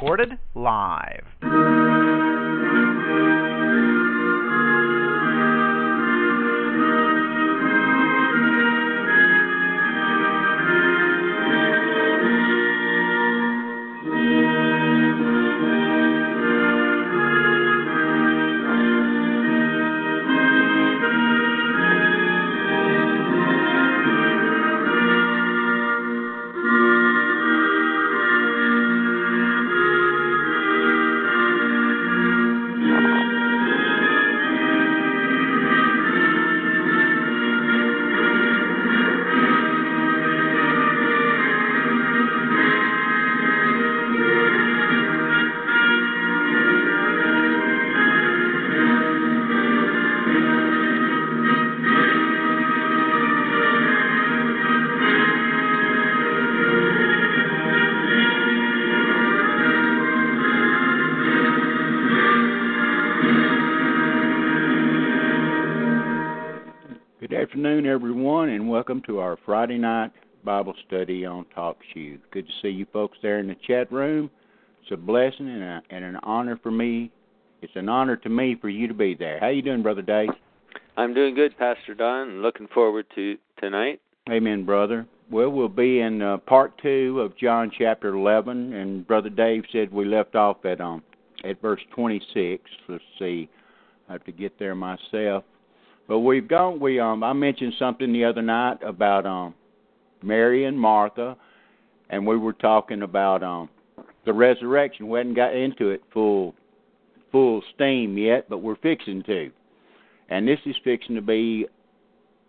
Recorded live. Welcome to our Friday night Bible study on Talk Shoe. Good to see you folks there in the chat room. It's a blessing and, a, and an honor for me. It's an honor to me for you to be there. How you doing, Brother Dave? I'm doing good, Pastor Don, and looking forward to tonight. Amen, brother. Well, we'll be in uh, part two of John chapter 11, and Brother Dave said we left off at um at verse 26. Let's see, I have to get there myself. But we've gone. We um I mentioned something the other night about um Mary and Martha, and we were talking about um the resurrection. We hadn't got into it full full steam yet, but we're fixing to. And this is fixing to be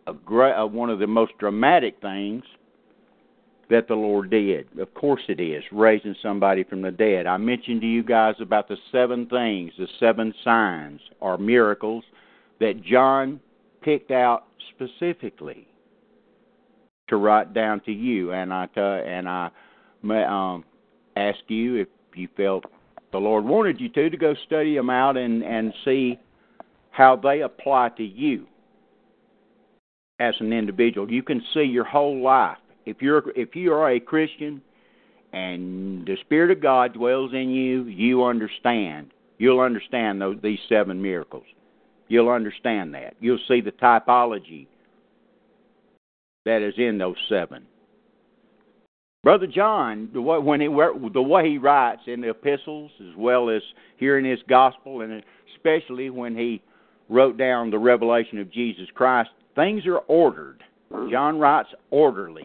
a great uh, one of the most dramatic things that the Lord did. Of course it is, raising somebody from the dead. I mentioned to you guys about the seven things, the seven signs or miracles that John picked out specifically to write down to you, and I t- and I um, asked you if you felt the Lord wanted you to to go study them out and and see how they apply to you as an individual. You can see your whole life if you're if you are a Christian and the Spirit of God dwells in you, you understand. You'll understand those these seven miracles. You'll understand that. You'll see the typology that is in those seven. Brother John, the way, when he, the way he writes in the epistles, as well as here in his gospel, and especially when he wrote down the revelation of Jesus Christ, things are ordered. John writes orderly,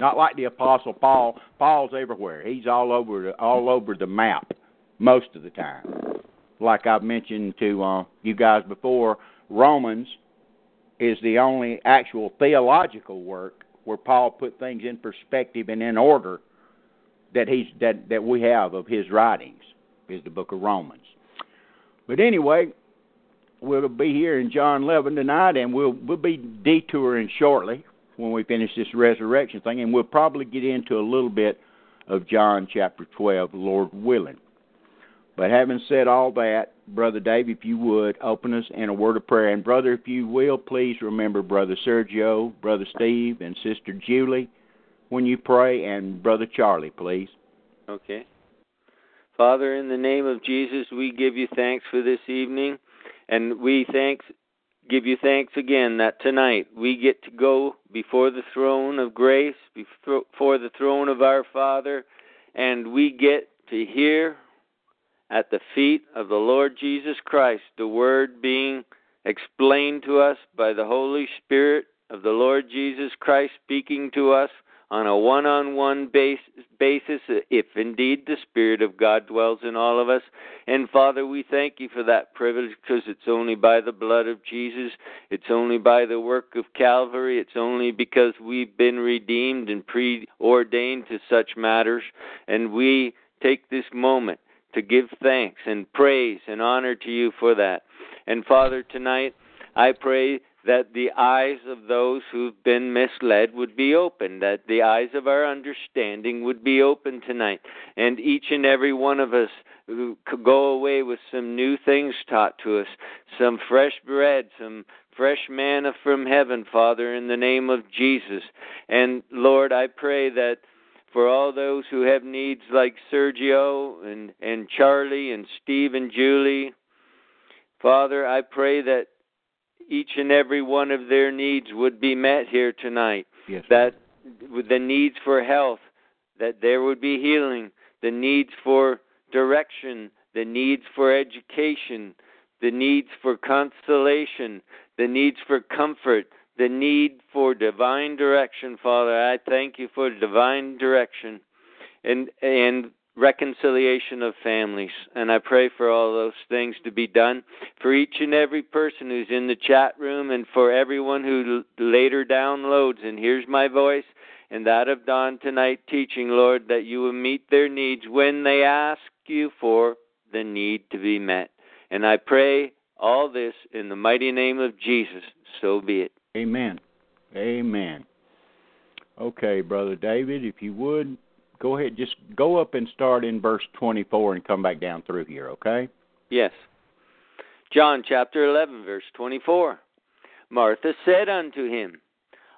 not like the Apostle Paul. Paul's everywhere. He's all over all over the map most of the time like I've mentioned to uh, you guys before, Romans is the only actual theological work where Paul put things in perspective and in order that he's that that we have of his writings is the book of Romans. But anyway, we'll be here in John 11 tonight, and we'll we'll be detouring shortly when we finish this resurrection thing, and we'll probably get into a little bit of John chapter 12, Lord willing. But having said all that, Brother Dave, if you would, open us in a word of prayer. And, Brother, if you will, please remember Brother Sergio, Brother Steve, and Sister Julie when you pray, and Brother Charlie, please. Okay. Father, in the name of Jesus, we give you thanks for this evening, and we thanks give you thanks again that tonight we get to go before the throne of grace, before the throne of our Father, and we get to hear at the feet of the Lord Jesus Christ, the Word being explained to us by the Holy Spirit of the Lord Jesus Christ speaking to us on a one on one basis, if indeed the Spirit of God dwells in all of us. And Father, we thank you for that privilege because it's only by the blood of Jesus, it's only by the work of Calvary, it's only because we've been redeemed and preordained to such matters. And we take this moment to give thanks and praise and honor to you for that. And Father, tonight, I pray that the eyes of those who've been misled would be open, that the eyes of our understanding would be open tonight, and each and every one of us could go away with some new things taught to us, some fresh bread, some fresh manna from heaven, Father, in the name of Jesus. And Lord, I pray that for all those who have needs like Sergio and, and Charlie and Steve and Julie, Father, I pray that each and every one of their needs would be met here tonight. Yes. That the needs for health, that there would be healing, the needs for direction, the needs for education, the needs for consolation, the needs for comfort, the need for divine direction, Father. I thank you for divine direction and and reconciliation of families. And I pray for all those things to be done for each and every person who's in the chat room and for everyone who later downloads and hears my voice and that of Don tonight teaching, Lord, that you will meet their needs when they ask you for the need to be met. And I pray all this in the mighty name of Jesus. So be it. Amen. Amen. Okay, Brother David, if you would, go ahead, just go up and start in verse 24 and come back down through here, okay? Yes. John chapter 11, verse 24. Martha said unto him,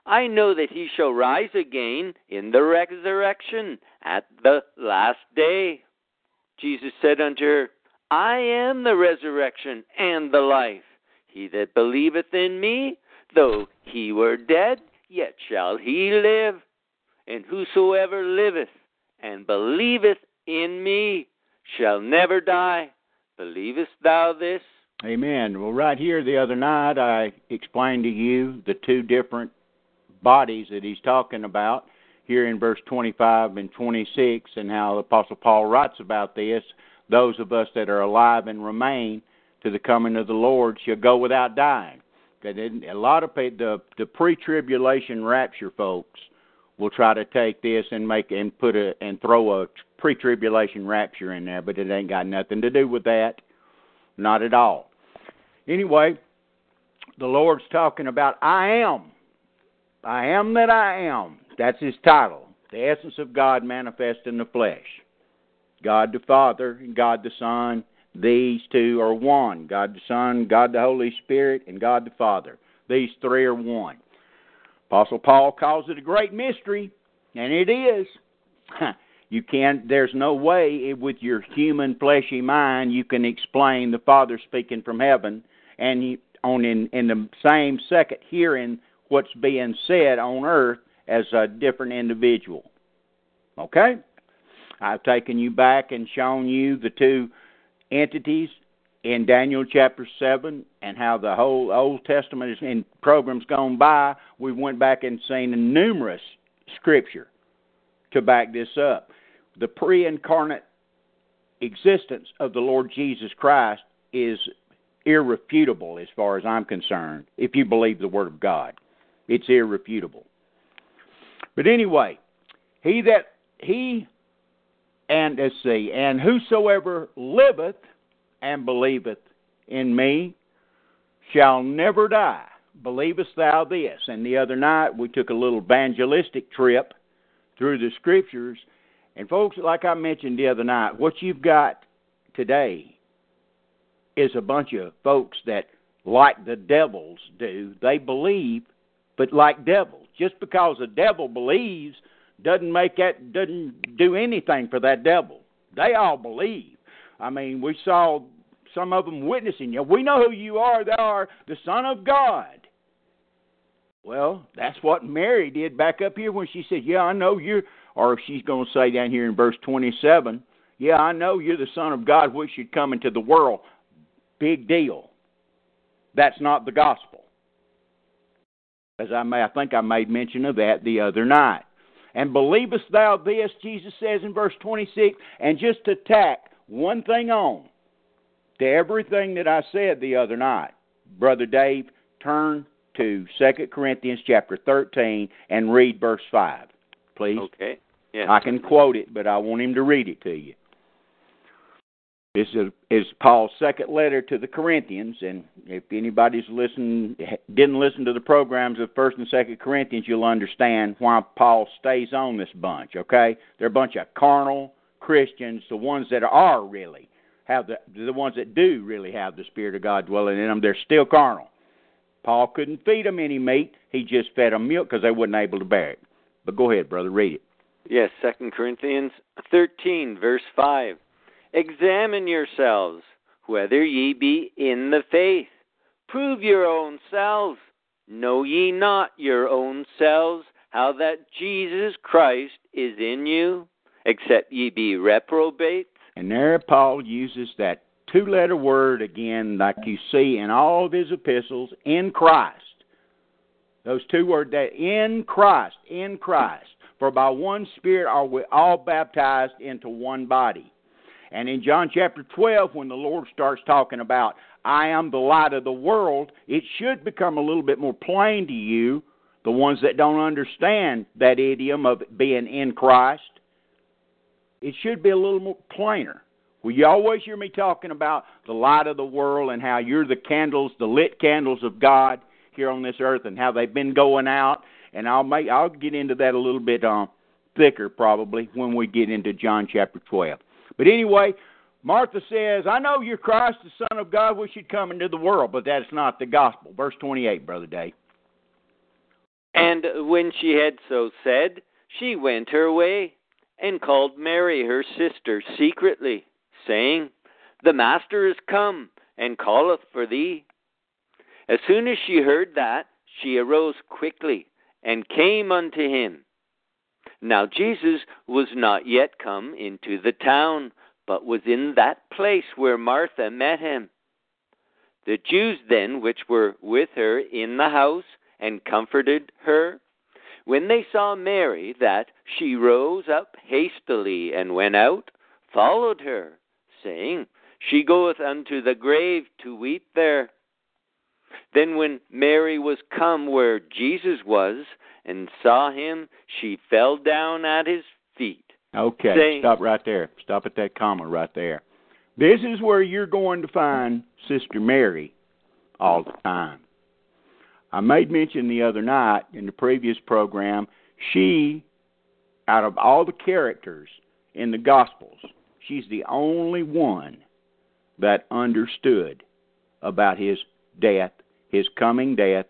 I know that he shall rise again in the resurrection at the last day. Jesus said unto her, I am the resurrection and the life. He that believeth in me, though he were dead, yet shall he live. And whosoever liveth and believeth in me shall never die. Believest thou this? Amen. Well, right here the other night, I explained to you the two different bodies that he's talking about here in verse 25 and 26, and how the Apostle Paul writes about this. Those of us that are alive and remain to the coming of the Lord shall go without dying. A lot of the the pre-tribulation rapture folks will try to take this and make and put a and throw a pre-tribulation rapture in there, but it ain't got nothing to do with that, not at all. Anyway, the Lord's talking about I am. I am that I am. That's his title. The essence of God manifest in the flesh. God the Father and God the Son, these two are one. God the Son, God the Holy Spirit, and God the Father. These three are one. Apostle Paul calls it a great mystery, and it is. you can't there's no way with your human fleshy mind you can explain the Father speaking from heaven and on in, in the same second hearing what's being said on earth as a different individual. Okay? I've taken you back and shown you the two entities in Daniel chapter 7 and how the whole Old Testament is in programs gone by, we went back and seen numerous scripture to back this up. The pre incarnate existence of the Lord Jesus Christ is irrefutable as far as I'm concerned, if you believe the Word of God. It's irrefutable. But anyway, he that he and let's see, and whosoever liveth and believeth in me shall never die. Believest thou this? And the other night we took a little evangelistic trip through the scriptures. And folks, like I mentioned the other night, what you've got today is a bunch of folks that, like the devils do, they believe, but like devils. Just because a devil believes doesn't make that doesn't do anything for that devil. They all believe. I mean, we saw some of them witnessing you. We know who you are. They are the Son of God. Well, that's what Mary did back up here when she said, Yeah, I know you're, or she's going to say down here in verse 27, Yeah, I know you're the Son of God, which should come into the world. Big deal. That's not the gospel. As I may, I think I made mention of that the other night. And believest thou this, Jesus says in verse 26, and just to tack one thing on to everything that I said the other night, Brother Dave, turn to Second Corinthians chapter 13 and read verse 5, please. Okay. Yes. I can quote it, but I want him to read it to you. This is, is Paul's second letter to the Corinthians, and if anybody's listened, didn't listen to the programs of First and Second Corinthians, you'll understand why Paul stays on this bunch. Okay, they're a bunch of carnal Christians, the ones that are really have the the ones that do really have the Spirit of God dwelling in them. They're still carnal. Paul couldn't feed them any meat; he just fed them milk because they wasn't able to bear it. But go ahead, brother, read it. Yes, Second Corinthians thirteen, verse five. Examine yourselves whether ye be in the faith. Prove your own selves. Know ye not your own selves how that Jesus Christ is in you, except ye be reprobates? And there Paul uses that two letter word again, like you see in all of his epistles, in Christ. Those two words that in Christ, in Christ. For by one Spirit are we all baptized into one body. And in John chapter 12, when the Lord starts talking about, I am the light of the world, it should become a little bit more plain to you, the ones that don't understand that idiom of being in Christ. It should be a little more plainer. Well, you always hear me talking about the light of the world and how you're the candles, the lit candles of God here on this earth, and how they've been going out. And I'll make I'll get into that a little bit um, thicker probably when we get into John chapter 12. But anyway, Martha says, I know you're Christ, the Son of God, which should come into the world, but that's not the gospel. Verse 28, Brother Dave. And when she had so said, she went her way and called Mary her sister secretly, saying, The Master is come and calleth for thee. As soon as she heard that, she arose quickly and came unto him. Now Jesus was not yet come into the town, but was in that place where Martha met him. The Jews then which were with her in the house and comforted her, when they saw Mary, that she rose up hastily and went out, followed her, saying, She goeth unto the grave to weep there. Then when Mary was come where Jesus was, and saw him, she fell down at his feet. Okay, saying, stop right there. Stop at that comma right there. This is where you're going to find Sister Mary all the time. I made mention the other night in the previous program, she, out of all the characters in the Gospels, she's the only one that understood about his death, his coming death,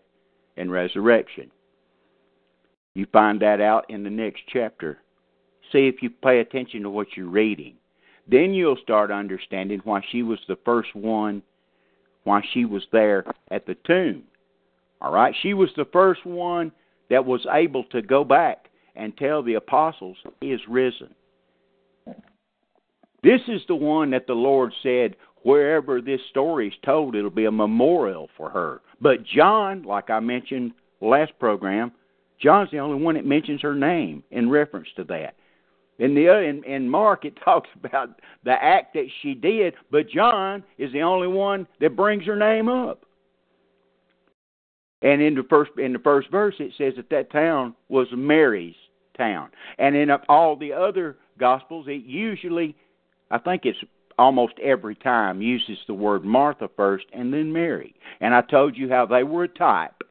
and resurrection. You find that out in the next chapter. See if you pay attention to what you're reading. Then you'll start understanding why she was the first one, why she was there at the tomb. All right? She was the first one that was able to go back and tell the apostles, He is risen. This is the one that the Lord said, wherever this story is told, it'll be a memorial for her. But John, like I mentioned last program, John's the only one that mentions her name in reference to that. In the in, in Mark, it talks about the act that she did, but John is the only one that brings her name up. And in the first in the first verse, it says that that town was Mary's town. And in all the other gospels, it usually, I think it's almost every time, uses the word Martha first and then Mary. And I told you how they were a type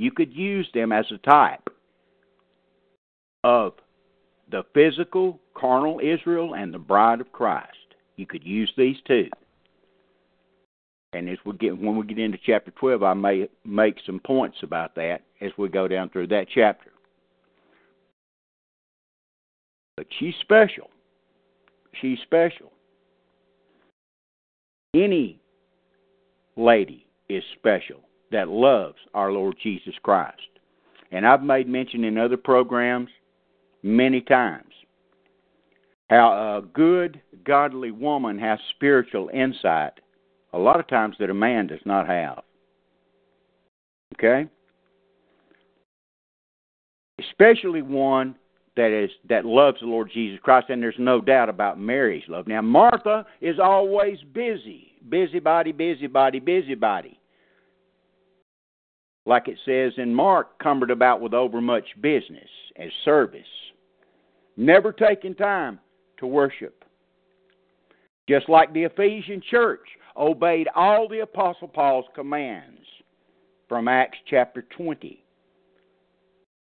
you could use them as a type of the physical, carnal Israel and the bride of Christ. You could use these two. And as we get when we get into chapter twelve, I may make some points about that as we go down through that chapter. But she's special. She's special. Any lady is special that loves our Lord Jesus Christ. And I've made mention in other programs many times how a good, godly woman has spiritual insight a lot of times that a man does not have. Okay? Especially one that is that loves the Lord Jesus Christ, and there's no doubt about Mary's love. Now Martha is always busy, busybody, busybody, busybody. Like it says in Mark, cumbered about with overmuch business as service, never taking time to worship. Just like the Ephesian church obeyed all the Apostle Paul's commands from Acts chapter 20,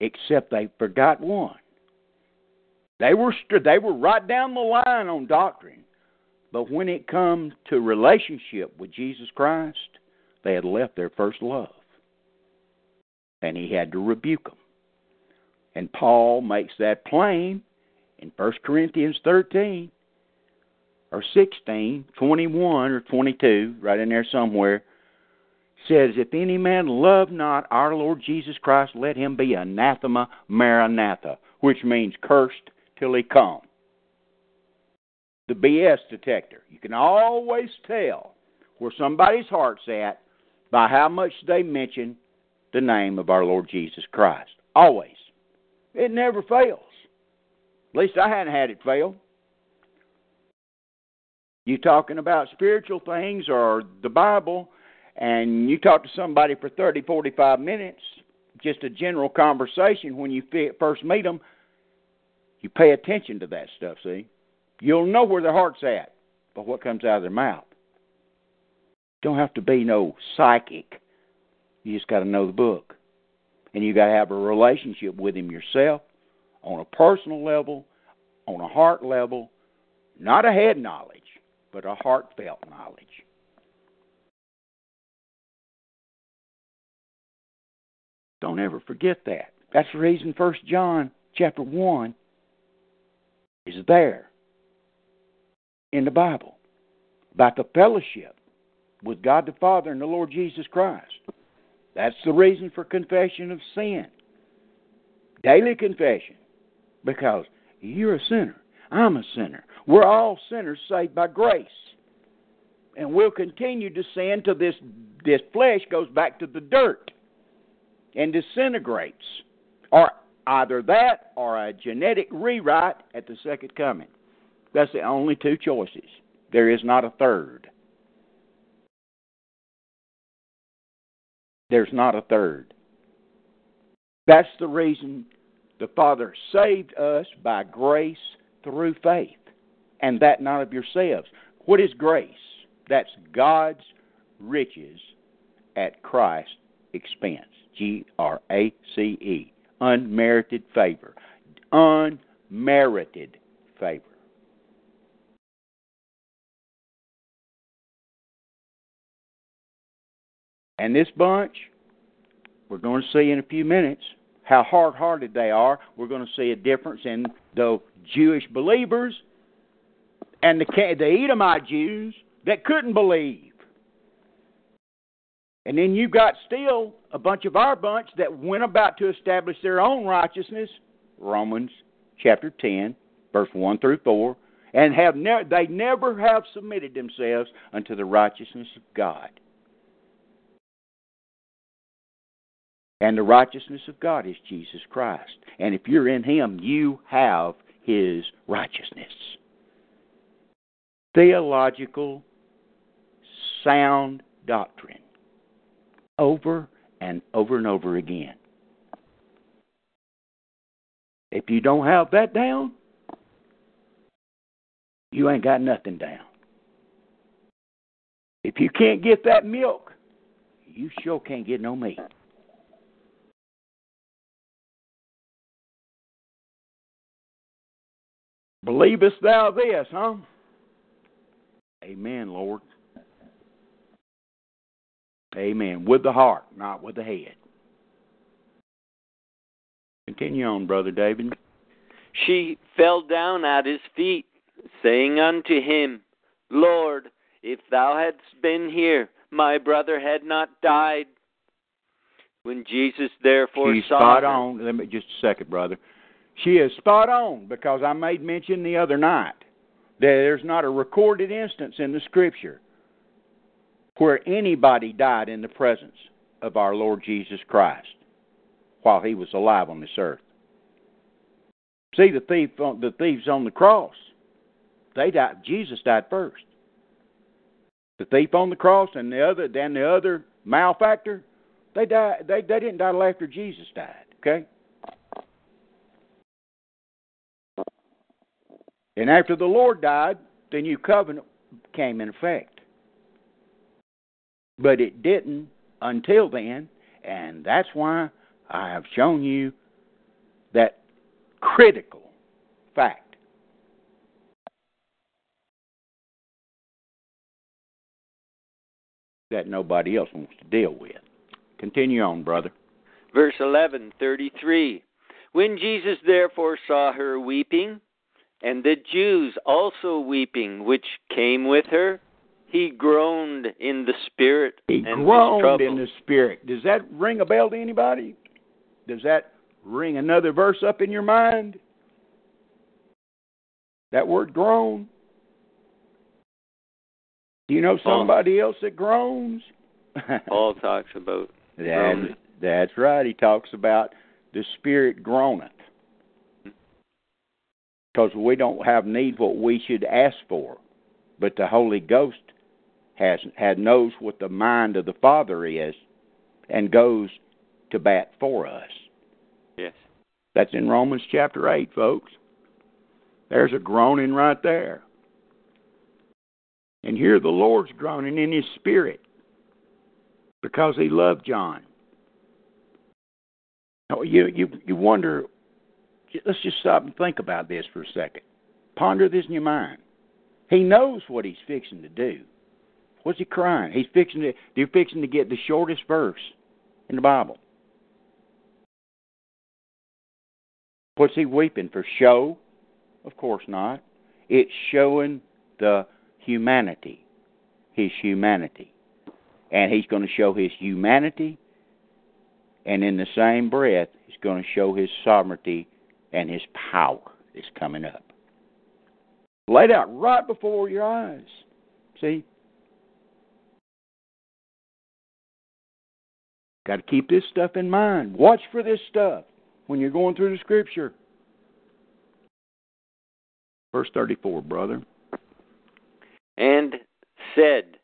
except they forgot one. They were they were right down the line on doctrine, but when it comes to relationship with Jesus Christ, they had left their first love, and he had to rebuke them. And Paul makes that plain in 1 Corinthians 13 or 16, 21 or 22, right in there somewhere, says, If any man love not our Lord Jesus Christ, let him be anathema maranatha, which means cursed till he come. The BS detector. You can always tell where somebody's heart's at by how much they mention the name of our Lord Jesus Christ. Always. It never fails. At least I hadn't had it fail. You talking about spiritual things or the Bible, and you talk to somebody for 30, 45 minutes, just a general conversation when you first meet them, you pay attention to that stuff, see? You'll know where their heart's at by what comes out of their mouth. Don't have to be no psychic. You just got to know the book. And you got to have a relationship with him yourself on a personal level, on a heart level, not a head knowledge, but a heartfelt knowledge. Don't ever forget that. That's the reason First John chapter one is there in the Bible about the fellowship with God the Father and the Lord Jesus Christ. That's the reason for confession of sin. Daily confession. Because you're a sinner. I'm a sinner. We're all sinners saved by grace. And we'll continue to sin till this, this flesh goes back to the dirt and disintegrates. Or either that or a genetic rewrite at the second coming. That's the only two choices. There is not a third. There's not a third. That's the reason the Father saved us by grace through faith, and that not of yourselves. What is grace? That's God's riches at Christ's expense. G R A C E. Unmerited favor. Unmerited favor. And this bunch, we're going to see in a few minutes how hard hearted they are. We're going to see a difference in the Jewish believers and the, the Edomite Jews that couldn't believe. And then you got still a bunch of our bunch that went about to establish their own righteousness, Romans chapter 10, verse 1 through 4, and have ne- they never have submitted themselves unto the righteousness of God. And the righteousness of God is Jesus Christ. And if you're in Him, you have His righteousness. Theological, sound doctrine. Over and over and over again. If you don't have that down, you ain't got nothing down. If you can't get that milk, you sure can't get no meat. Believest thou this, huh? Amen, Lord. Amen. With the heart, not with the head. Continue on, Brother David. She fell down at his feet, saying unto him, Lord, if thou hadst been here, my brother had not died. When Jesus therefore She's saw spot her, on. Let me just a second, brother. She is spot on because I made mention the other night that there's not a recorded instance in the Scripture where anybody died in the presence of our Lord Jesus Christ while he was alive on this earth. See the thief the thieves on the cross. They died. Jesus died first. The thief on the cross and the other, then the other malefactor, they died. They they didn't die till after Jesus died. Okay. And after the Lord died, the new covenant came in effect. But it didn't until then, and that's why I have shown you that critical fact. That nobody else wants to deal with. Continue on, brother. Verse 11:33 When Jesus therefore saw her weeping, and the Jews also weeping, which came with her, he groaned in the spirit He and groaned in the spirit. Does that ring a bell to anybody? Does that ring another verse up in your mind? That word groan? Do you know Paul. somebody else that groans? Paul talks about That, groaning. that's right. He talks about the spirit groaneth. Because we don't have need what we should ask for, but the Holy Ghost has had knows what the mind of the Father is, and goes to bat for us. yes. That's in Romans chapter eight, folks. There's a groaning right there. And here the Lord's groaning in his spirit because he loved John. Now, you you you wonder let's just stop and think about this for a second. Ponder this in your mind. He knows what he's fixing to do. What's he crying? He's fixing to they're fixing to get the shortest verse in the Bible. What's he weeping for? Show? Of course not. It's showing the humanity, his humanity. And he's going to show his humanity, and in the same breath, he's going to show his sovereignty and his power is coming up. Laid out right before your eyes. See? Got to keep this stuff in mind. Watch for this stuff when you're going through the scripture. Verse 34, brother. And said,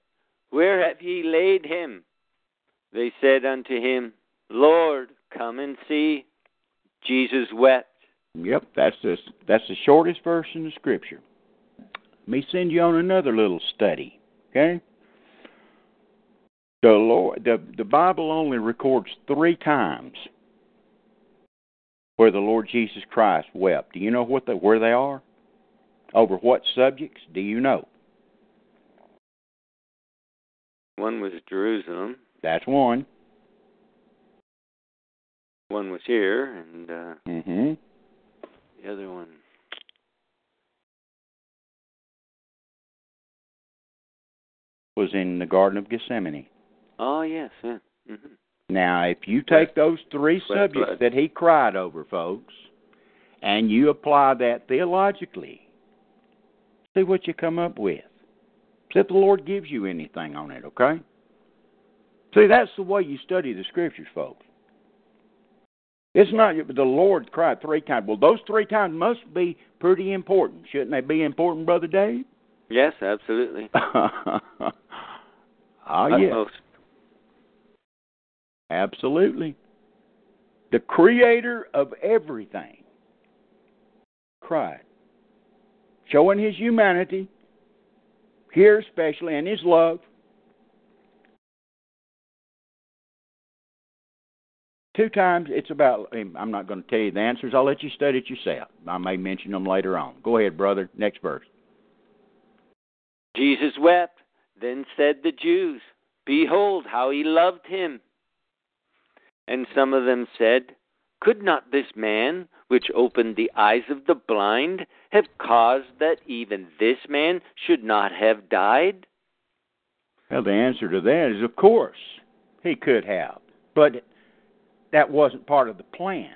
Where have ye laid him? They said unto him, Lord, come and see. Jesus wept. Yep, that's the that's the shortest verse in the scripture. Let me send you on another little study, okay? The Lord, the the Bible only records three times where the Lord Jesus Christ wept. Do you know what the, where they are? Over what subjects? Do you know? One was Jerusalem, That's one. one was here, and uh, Mm-hmm. The other one. Was in the Garden of Gethsemane. Oh, yes, yeah. hmm Now, if you take those three subjects that he cried over, folks, and you apply that theologically, see what you come up with. See if the Lord gives you anything on it, okay? See, that's the way you study the scriptures, folks. It's not the Lord cried three times. Well, those three times must be pretty important. Shouldn't they be important, Brother Dave? Yes, absolutely. oh. Utmost. Absolutely. The creator of everything cried, showing his humanity, here especially, and his love. Two times it's about, I'm not going to tell you the answers. I'll let you study it yourself. I may mention them later on. Go ahead, brother. Next verse. Jesus wept. Then said the Jews, Behold, how he loved him. And some of them said, Could not this man, which opened the eyes of the blind, have caused that even this man should not have died? Well, the answer to that is of course he could have, but that wasn't part of the plan.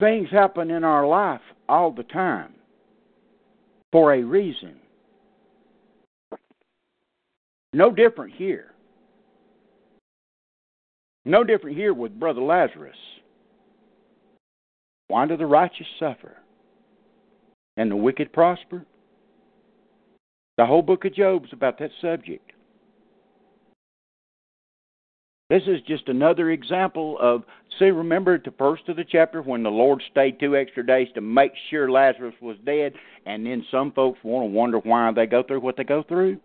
Things happen in our life all the time for a reason. No different here. No different here with Brother Lazarus. Why do the righteous suffer and the wicked prosper? The whole book of Job's about that subject. This is just another example of see remember the first of the chapter when the Lord stayed two extra days to make sure Lazarus was dead and then some folks want to wonder why they go through what they go through.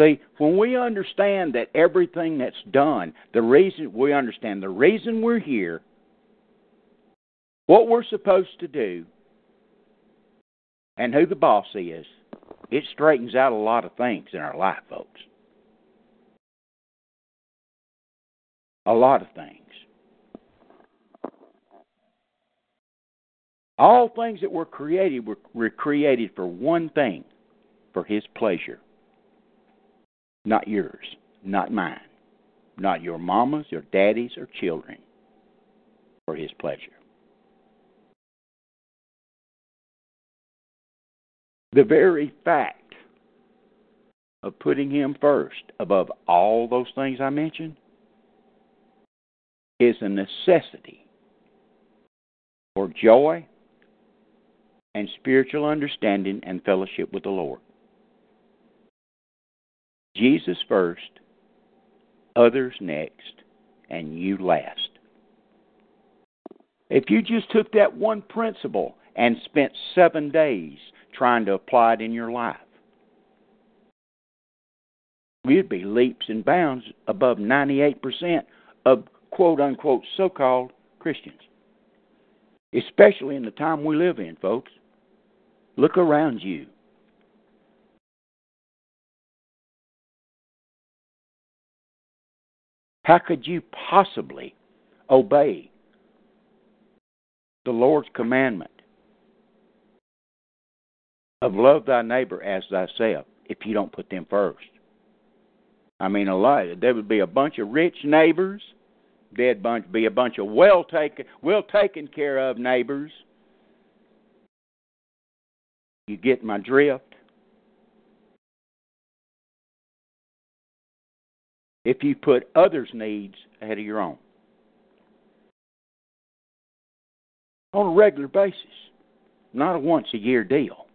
See, when we understand that everything that's done, the reason we understand the reason we're here, what we're supposed to do, and who the boss is, it straightens out a lot of things in our life, folks. A lot of things. All things that were created were, were created for one thing for His pleasure. Not yours, not mine, not your mama's, your daddy's, or children, for His pleasure. The very fact of putting Him first above all those things I mentioned is a necessity for joy and spiritual understanding and fellowship with the Lord. Jesus first, others next, and you last. If you just took that one principle and spent seven days trying to apply it in your life. You'd be leaps and bounds above 98% of quote unquote so called Christians, especially in the time we live in, folks. Look around you. How could you possibly obey the Lord's commandment of love thy neighbor as thyself if you don't put them first. I mean, a lot. There would be a bunch of rich neighbors. There'd bunch, be a bunch of well taken, well taken care of neighbors. You get my drift. If you put others' needs ahead of your own on a regular basis, not a once a year deal.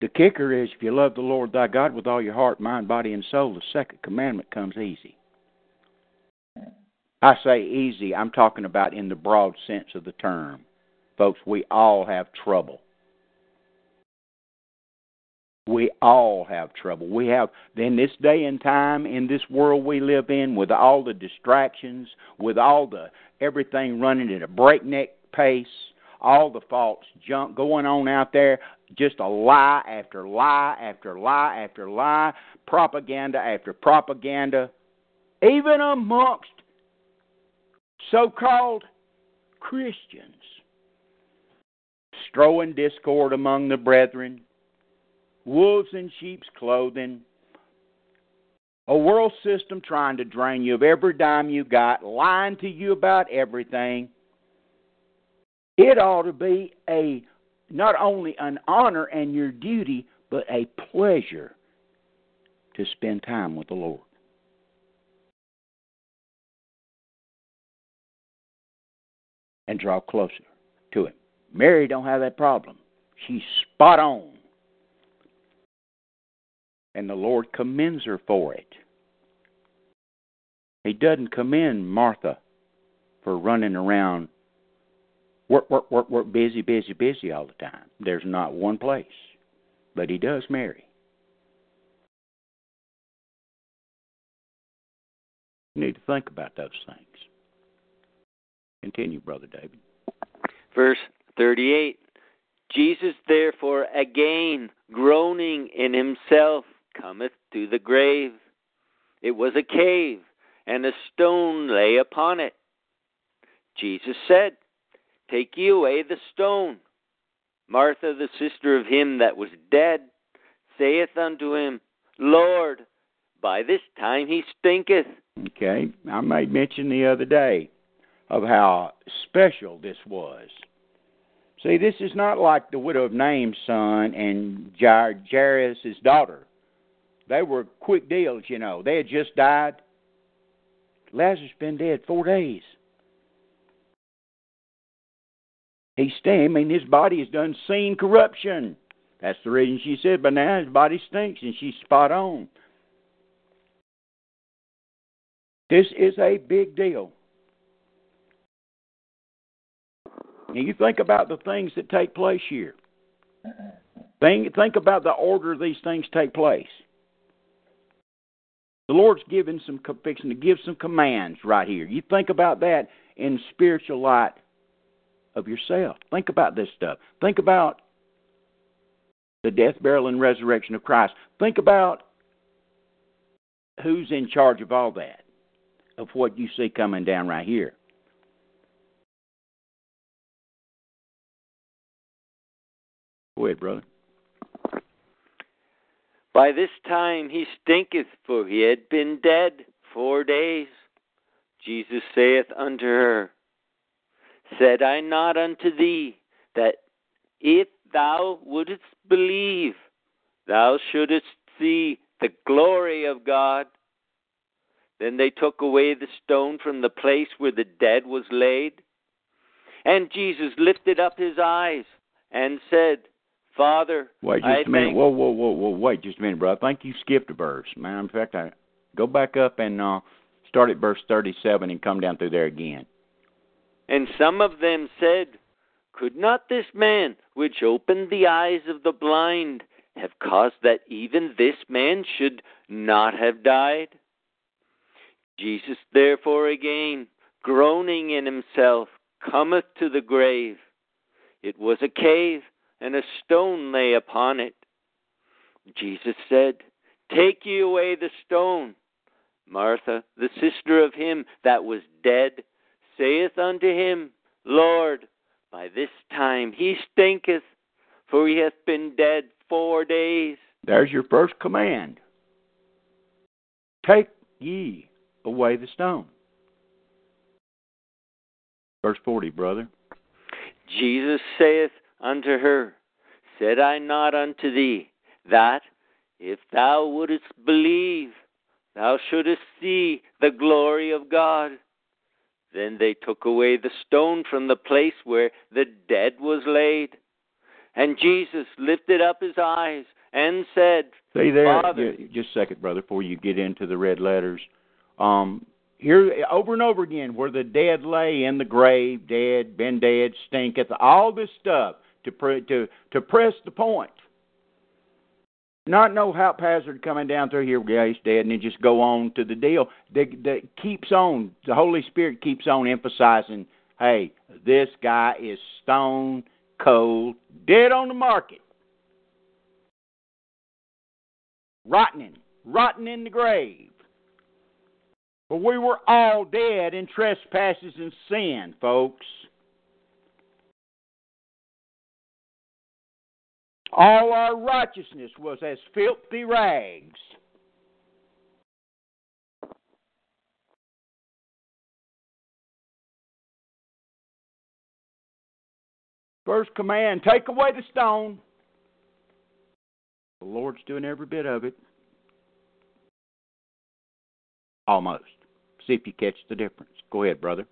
The kicker is if you love the Lord thy God with all your heart, mind, body, and soul, the second commandment comes easy. I say easy, I'm talking about in the broad sense of the term. Folks, we all have trouble. We all have trouble. We have, in this day and time, in this world we live in, with all the distractions, with all the everything running at a breakneck pace, all the false junk going on out there, just a lie after lie after lie after lie, propaganda after propaganda, even amongst so called Christians, strowing discord among the brethren, wolves in sheep's clothing, a world system trying to drain you of every dime you got, lying to you about everything it ought to be a not only an honor and your duty, but a pleasure to spend time with the Lord. And draw closer to him. Mary don't have that problem. She's spot on. And the Lord commends her for it. He doesn't commend Martha for running around work, work, work, work, busy, busy, busy all the time. There's not one place. But he does Mary. You need to think about those things. Continue, Brother David. Verse 38 Jesus, therefore, again groaning in himself, cometh to the grave. It was a cave, and a stone lay upon it. Jesus said, Take ye away the stone. Martha, the sister of him that was dead, saith unto him, Lord, by this time he stinketh. Okay, I made mention the other day of how special this was. See, this is not like the widow of Nain's son and Jairus' daughter. they were quick deals, you know. They had just died. Lazarus been dead four days. He's mean, his body has done seen corruption. That's the reason she said, but now his body stinks, and she's spot on. This is a big deal. And you think about the things that take place here. Think, think about the order these things take place. The Lord's given some fixing to give some commands right here. You think about that in spiritual light of yourself. Think about this stuff. Think about the death, burial, and resurrection of Christ. Think about who's in charge of all that, of what you see coming down right here. Go ahead, brother. By this time he stinketh, for he had been dead four days. Jesus saith unto her, Said I not unto thee that if thou wouldst believe, thou shouldst see the glory of God? Then they took away the stone from the place where the dead was laid. And Jesus lifted up his eyes and said, Father, wait just I a minute. Whoa, whoa, whoa, whoa! Wait just a minute, bro. I think you skipped a verse, man. In fact, I go back up and uh, start at verse thirty-seven and come down through there again. And some of them said, Could not this man, which opened the eyes of the blind, have caused that even this man should not have died? Jesus therefore again, groaning in himself, cometh to the grave. It was a cave, and a stone lay upon it. Jesus said, Take ye away the stone. Martha, the sister of him that was dead, saith unto him, Lord, by this time he stinketh, for he hath been dead four days. There's your first command. Take ye away the stone. Verse 40, brother. Jesus saith unto her, Said I not unto thee that if thou wouldest believe, thou shouldest see the glory of God? Then they took away the stone from the place where the dead was laid. And Jesus lifted up his eyes and said, See there, Father. just a second, brother, before you get into the red letters. Um, here, over and over again, where the dead lay in the grave, dead, been dead, stinketh, all this stuff to pre- to to press the point. Not no haphazard coming down through here, he's dead, and then just go on to the deal. That, that keeps on. The Holy Spirit keeps on emphasizing, hey, this guy is stone cold, dead on the market rotting, rotting in the grave. For we were all dead in trespasses and sin, folks. All our righteousness was as filthy rags. First command take away the stone. The Lord's doing every bit of it. Almost. See if you catch the difference. Go ahead, brother.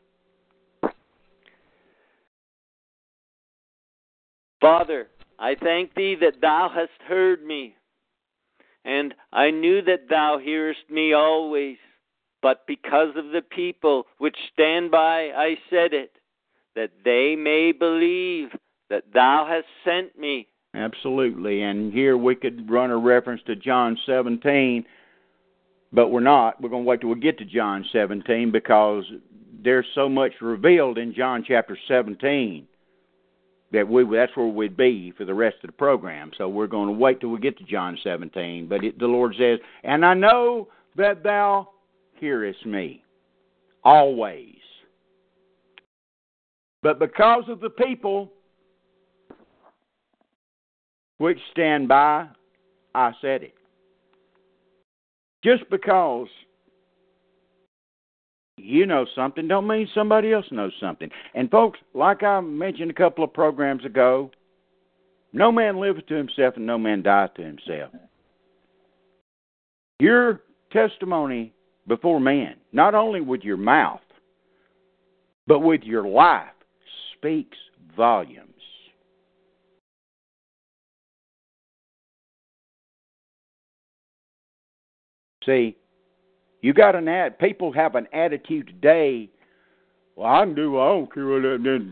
Father, I thank thee that thou hast heard me. And I knew that thou hearest me always. But because of the people which stand by, I said it, that they may believe that thou hast sent me. Absolutely. And here we could run a reference to John 17, but we're not. We're going to wait till we get to John 17 because there's so much revealed in John chapter 17 that we that's where we'd be for the rest of the program. So we're going to wait till we get to John 17. But it, the Lord says, "And I know that thou hearest me always." But because of the people which stand by, I said it. Just because you know something don't mean somebody else knows something. And folks, like I mentioned a couple of programs ago, no man liveth to himself and no man dieth to himself. Your testimony before men, not only with your mouth, but with your life, speaks volumes. See, you got an ad. People have an attitude today. Well, I can do. I don't care what.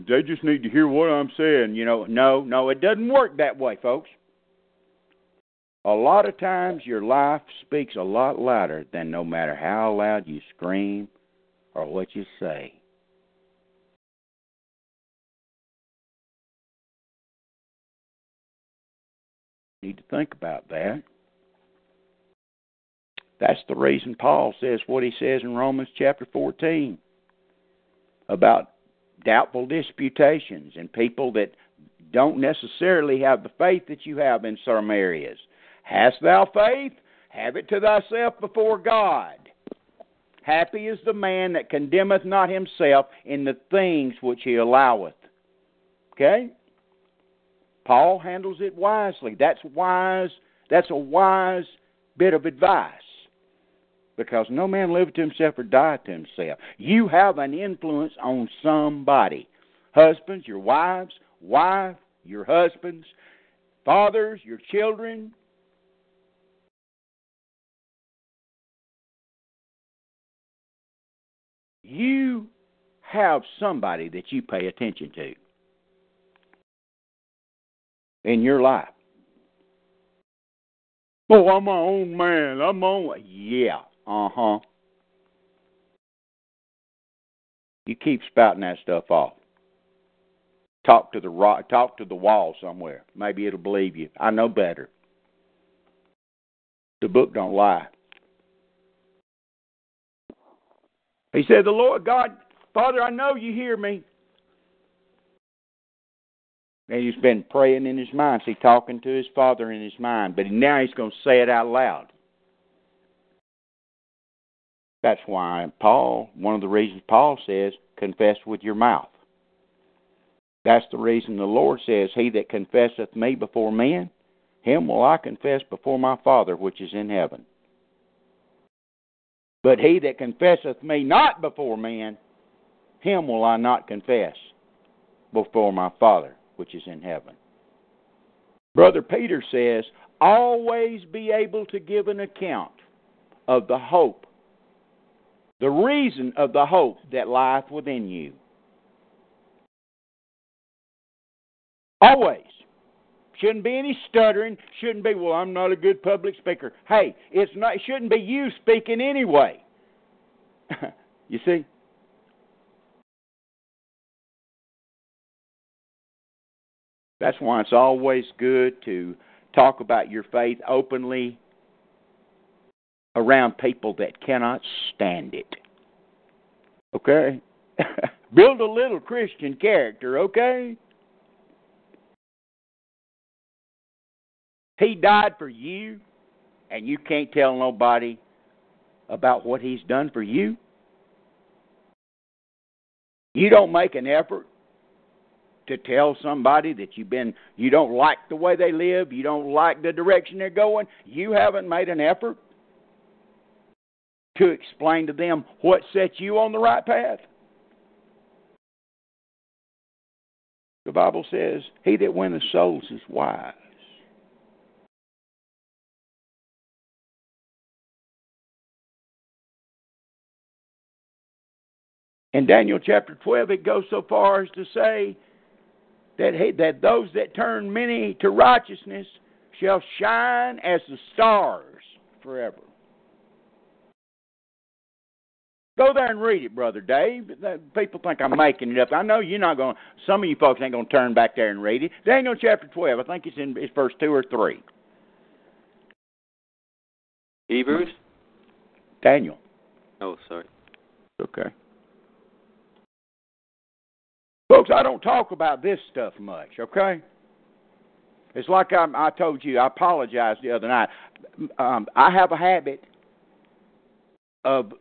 They just need to hear what I'm saying. You know, no, no, it doesn't work that way, folks. A lot of times, your life speaks a lot louder than no matter how loud you scream or what you say. Need to think about that. That's the reason Paul says what he says in Romans chapter 14 about doubtful disputations and people that don't necessarily have the faith that you have in some areas. Hast thou faith? Have it to thyself before God. Happy is the man that condemneth not himself in the things which he alloweth. Okay? Paul handles it wisely. That's wise. That's a wise bit of advice because no man liveth to himself or dieth to himself. You have an influence on somebody. Husbands, your wives, wife, your husbands, fathers, your children. You have somebody that you pay attention to in your life. Oh, I'm my own man. I'm my own. Yeah, uh huh. You keep spouting that stuff off. Talk to the rock, talk to the wall somewhere. Maybe it'll believe you. I know better. The book don't lie. He said, "The Lord God, Father, I know you hear me." And he's been praying in his mind. See, talking to his father in his mind. But now he's going to say it out loud. That's why Paul, one of the reasons Paul says, confess with your mouth. That's the reason the Lord says, He that confesseth me before men, him will I confess before my Father which is in heaven. But he that confesseth me not before men, him will I not confess before my Father which is in heaven. Brother Peter says, always be able to give an account of the hope the reason of the hope that lieth within you. Always. Shouldn't be any stuttering. Shouldn't be, well, I'm not a good public speaker. Hey, it's not. It shouldn't be you speaking anyway. you see? That's why it's always good to talk about your faith openly around people that cannot stand it. Okay? Build a little Christian character, okay? He died for you, and you can't tell nobody about what he's done for you. You don't make an effort to tell somebody that you've been you don't like the way they live, you don't like the direction they're going, you haven't made an effort to explain to them what sets you on the right path? The Bible says, He that winneth souls is wise. In Daniel chapter 12, it goes so far as to say that, he, that those that turn many to righteousness shall shine as the stars forever. Go there and read it, brother Dave. People think I'm making it up. I know you're not going. Some of you folks ain't going to turn back there and read it. Daniel chapter twelve. I think it's in it's verse two or three. Hebrews. Daniel. Oh, sorry. Okay. Folks, I don't talk about this stuff much. Okay. It's like I, I told you. I apologized the other night. Um, I have a habit of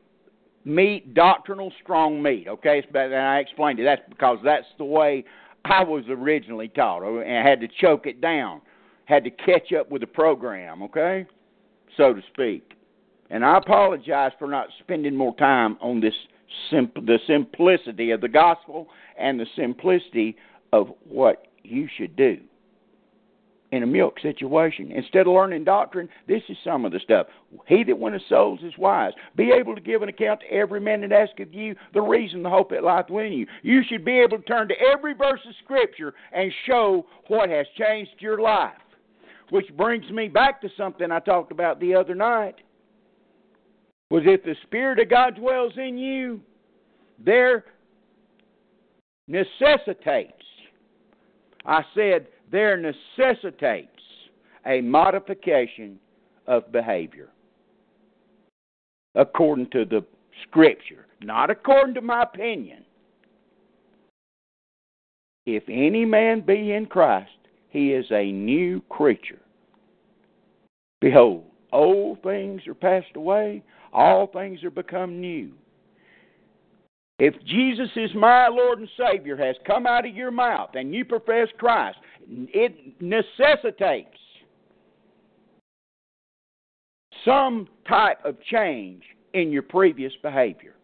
meat, doctrinal strong meat. Okay, and I explained it. That's because that's the way I was originally taught, oh, and I had to choke it down, had to catch up with the program. Okay, so to speak. And I apologize for not spending more time on this simp- the simplicity of the gospel and the simplicity of what you should do in a milk situation. Instead of learning doctrine, this is some of the stuff. He that winneth souls is wise. Be able to give an account to every man that asketh you the reason, the hope that lieth within you. You should be able to turn to every verse of Scripture and show what has changed your life. Which brings me back to something I talked about the other night. Was if the Spirit of God dwells in you, there necessitates. I said there necessitates a modification of behavior according to the Scripture, not according to my opinion. If any man be in Christ, he is a new creature. Behold, old things are passed away, all things are become new. If Jesus is my Lord and Savior has come out of your mouth and you profess Christ, it necessitates some type of change in your previous behavior.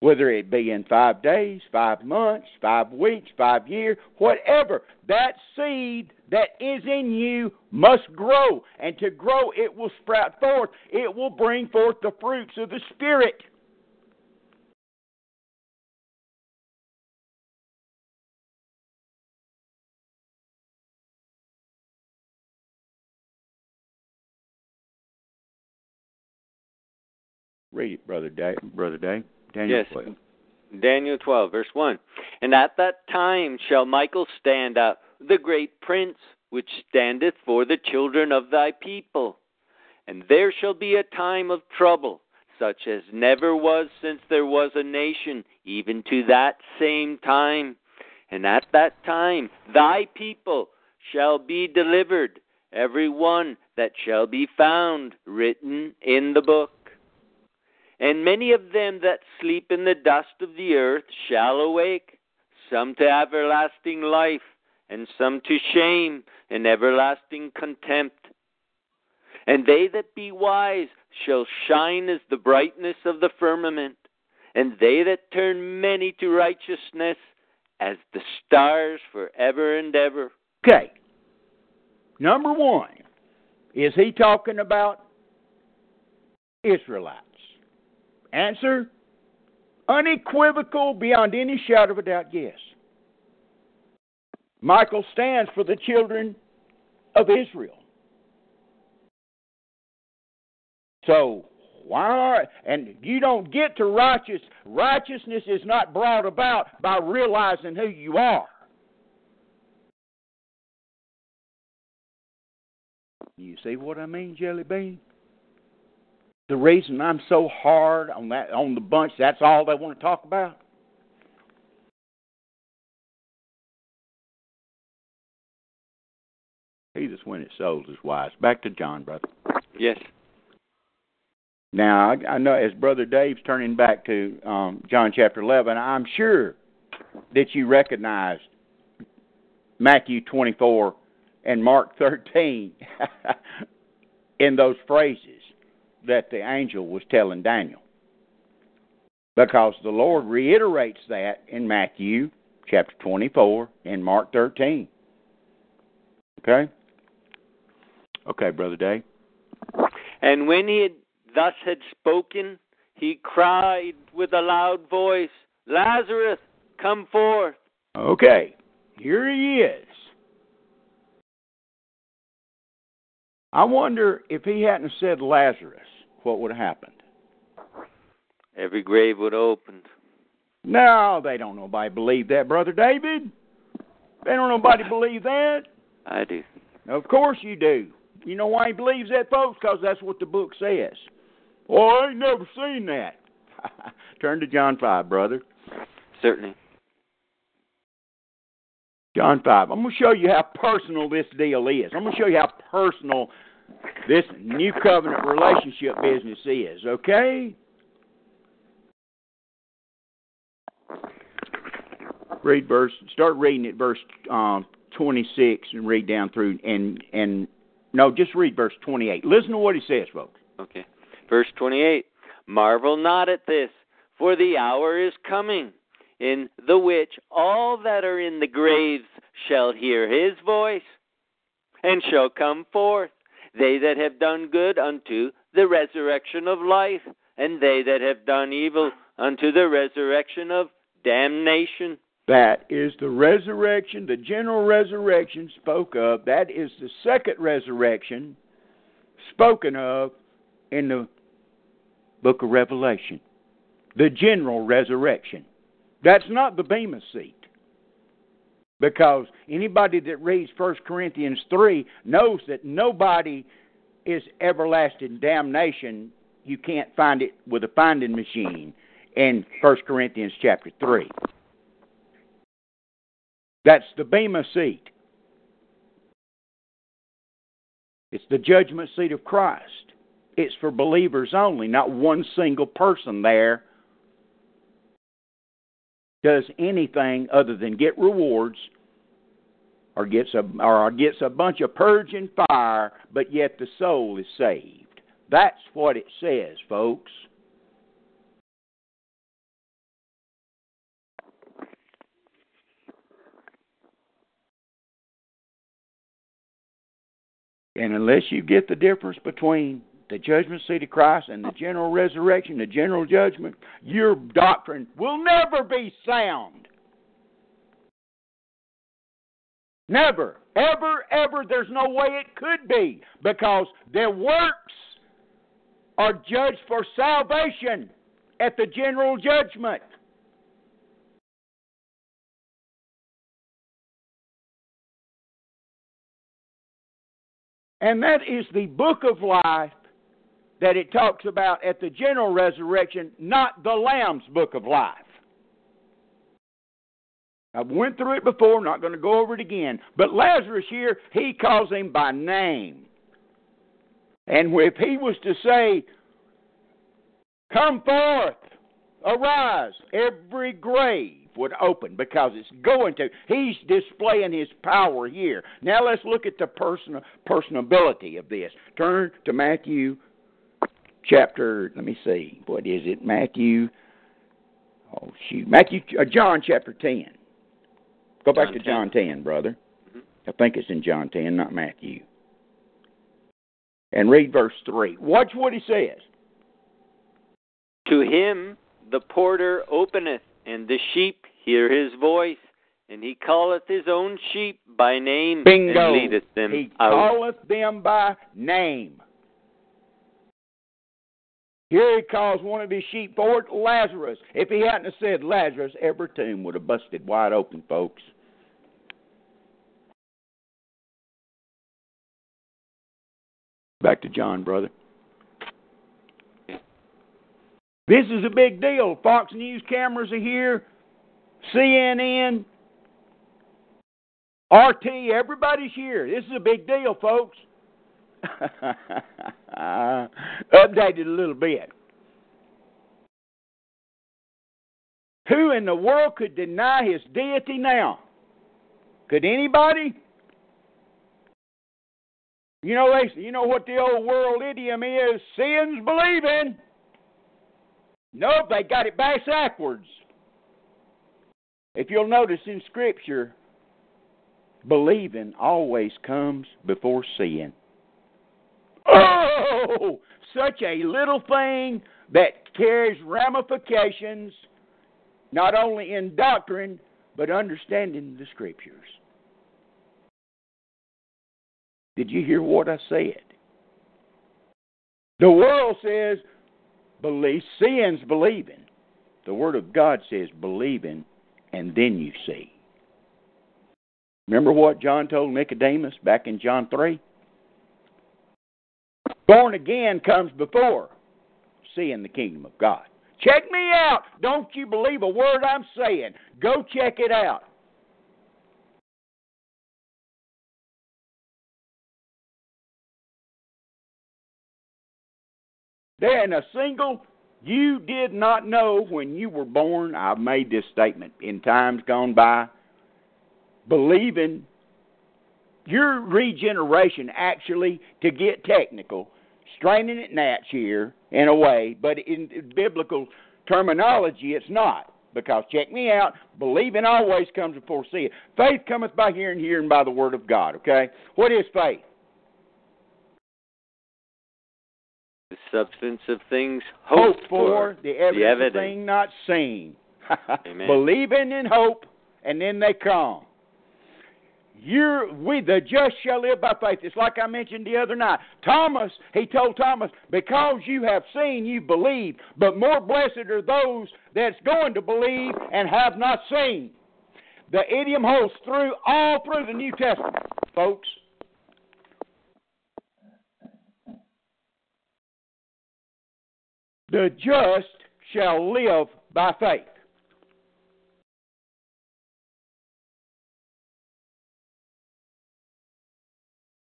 Whether it be in five days, five months, five weeks, five years, whatever, that seed that is in you must grow. And to grow, it will sprout forth. It will bring forth the fruits of the Spirit. Read it, brother Dave. Brother Dave. Daniel yes. 12. Daniel 12, verse 1. And at that time shall Michael stand up, the great prince, which standeth for the children of thy people. And there shall be a time of trouble, such as never was since there was a nation, even to that same time. And at that time thy people shall be delivered, every one that shall be found written in the book. And many of them that sleep in the dust of the earth shall awake, some to everlasting life, and some to shame and everlasting contempt. And they that be wise shall shine as the brightness of the firmament, and they that turn many to righteousness as the stars forever and ever. Okay. Number one, is he talking about Israelites? Answer unequivocal, beyond any shadow of a doubt, yes. Michael stands for the children of Israel. So, why are, and you don't get to righteous, righteousness is not brought about by realizing who you are. You see what I mean, Jelly Bean? The reason I'm so hard on that on the bunch, that's all they want to talk about. He that's when it souls is wise. Back to John, brother. Yes. Now I, I know as Brother Dave's turning back to um, John chapter eleven, I'm sure that you recognized Matthew twenty four and Mark thirteen in those phrases that the angel was telling Daniel. Because the Lord reiterates that in Matthew chapter 24 and Mark 13. Okay? Okay, Brother Dave. And when he had thus had spoken, he cried with a loud voice, Lazarus, come forth. Okay, here he is. I wonder if he hadn't said Lazarus, what would have happened? Every grave would have opened. No, they don't nobody believe that, Brother David. They don't nobody believe that. I do. Of course you do. You know why he believes that, folks? Because that's what the book says. Well, I ain't never seen that. Turn to John 5, brother. Certainly. John 5. I'm going to show you how personal this deal is. I'm going to show you how personal this new covenant relationship business is, okay? Read verse. Start reading at verse um, 26 and read down through. And and No, just read verse 28. Listen to what he says, folks. Okay. Verse 28 Marvel not at this, for the hour is coming, in the which all that are in the graves shall hear his voice, and shall come forth, they that have done good unto the resurrection of life, and they that have done evil unto the resurrection of damnation. That is the resurrection, the general resurrection spoke of. That is the second resurrection spoken of in the book of Revelation. The general resurrection. That's not the Bema seat. Because anybody that reads 1 Corinthians 3 knows that nobody is everlasting damnation. You can't find it with a finding machine in 1 Corinthians chapter 3. That's the Bema seat. It's the judgment seat of Christ. It's for believers only, not one single person there does anything other than get rewards or gets a or gets a bunch of purging fire, but yet the soul is saved. That's what it says, folks. And unless you get the difference between the judgment seat of Christ and the general resurrection, the general judgment, your doctrine will never be sound. Never, ever, ever. There's no way it could be because their works are judged for salvation at the general judgment. And that is the book of life that it talks about at the general resurrection, not the Lamb's book of life. I've went through it before, not going to go over it again. But Lazarus here, he calls him by name. And if he was to say, Come forth, arise, every grave would open because it's going to. He's displaying his power here. Now let's look at the person personability of this. Turn to Matthew chapter. Let me see. What is it? Matthew. Oh shoot, Matthew. Uh, John chapter ten. Go back John to 10. John ten, brother. Mhm. I think it's in John ten, not Matthew. And read verse three. Watch what he says. To him the porter openeth, and the sheep hear his voice, and he calleth his own sheep by name, Bingo. and leadeth them he out. calleth them by name. Here he calls one of his sheep forward, Lazarus. If he hadn't have said Lazarus, every tomb would have busted wide open, folks. Back to John, brother. This is a big deal. Fox News cameras are here, CNN, RT, everybody's here. This is a big deal, folks. Updated a little bit. Who in the world could deny his deity now? Could anybody? You know they you know what the old world idiom is, seeing's believing. Nope, they got it backwards. If you'll notice in scripture, believing always comes before seeing. Oh, such a little thing that carries ramifications not only in doctrine but understanding the scriptures. Did you hear what I said? The world says believe seeing's believing. The word of God says believing and then you see. Remember what John told Nicodemus back in John 3? Born again comes before seeing the kingdom of God. Check me out. Don't you believe a word I'm saying. Go check it out. There in a single you did not know when you were born. I've made this statement in times gone by. Believing your regeneration actually, to get technical, straining it gnats here in a way, but in biblical terminology, it's not. Because check me out, believing always comes before seeing. Faith cometh by hearing, hearing by the word of God. Okay, what is faith? The substance of things Hope hoped for, the evidence, the evidence. of things not seen. Believing in hope, and then they come. You're we the just shall live by faith. It's like I mentioned the other night. Thomas, he told Thomas, because you have seen, you believe. But more blessed are those that's going to believe and have not seen. The idiom holds through all through the New Testament, folks. The just shall live by faith.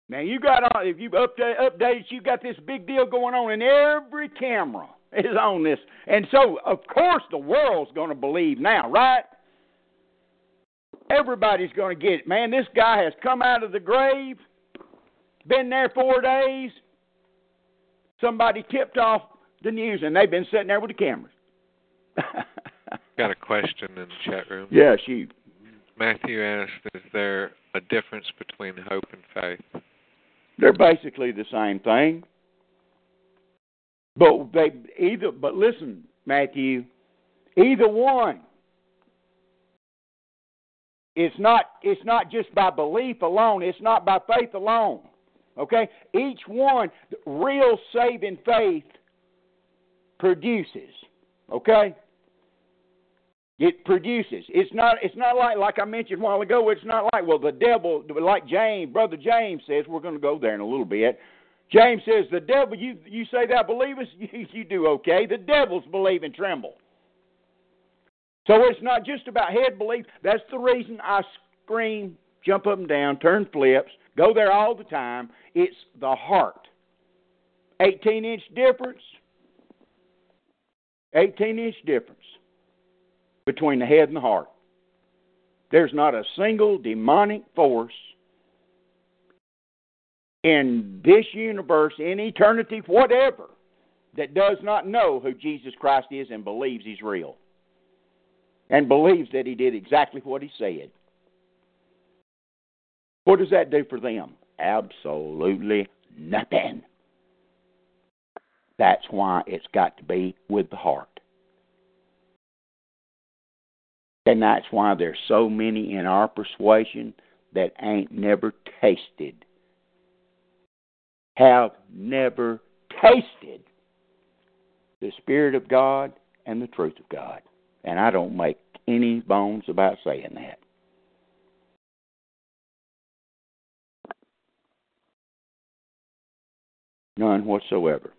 Now you got on if you update updates, you got this big deal going on, and every camera is on this, and so of course the world's going to believe now, right? Everybody's going to get it, man. This guy has come out of the grave, been there four days. Somebody tipped off the news, and they've been sitting there with the cameras. Got a question in the chat room. yeah, she. Matthew asked, "Is there a difference between hope and faith?" They're basically the same thing. But they either but listen, Matthew, either one. It's not it's not just by belief alone, it's not by faith alone. Okay? Each one real saving faith produces. Okay? It produces. It's not. It's not like like I mentioned a while ago. It's not like well the devil, like James, brother James says. We're going to go there in a little bit. James says the devil. You you say that believest, you, you do okay. The devils believe and tremble. So it's not just about head belief. That's the reason I scream, jump up and down, turn flips, go there all the time. It's the heart. 18 inch difference. 18 inch difference between the head and the heart. There's not a single demonic force in this universe, in eternity, whatever, that does not know who Jesus Christ is and believes he's real. And believes that he did exactly what he said. What does that do for them? Absolutely nothing. That's why it's got to be with the heart. And that's why there's so many in our persuasion that ain't never tasted, have never tasted the Spirit of God and the truth of God. And I don't make any bones about saying that. None whatsoever.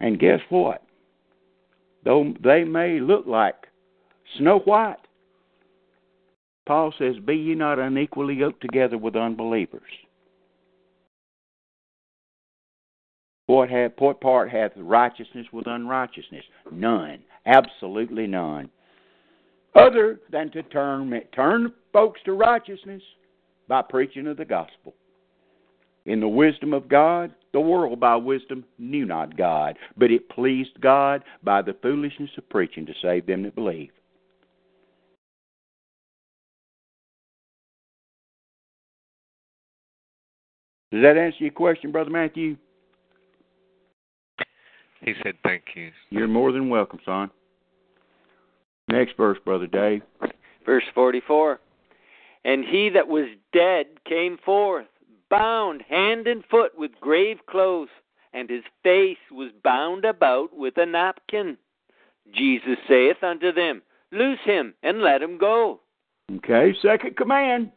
And guess what? Though they may look like snow white. Paul says, Be ye not unequally yoked together with unbelievers. What, have, what part hath righteousness with unrighteousness? None. Absolutely none. Other than to turn, turn folks to righteousness by preaching of the gospel. In the wisdom of God, the world by wisdom knew not God, but it pleased God by the foolishness of preaching to save them that believe. Does that answer your question, Brother Matthew? He said, "Thank you." You're more than welcome, son. Next verse, Brother Dave. Verse 44 And he that was dead came forth, bound hand and foot with grave clothes, and his face was bound about with a napkin. Jesus saith unto them, Loose him and let him go. Okay, second command.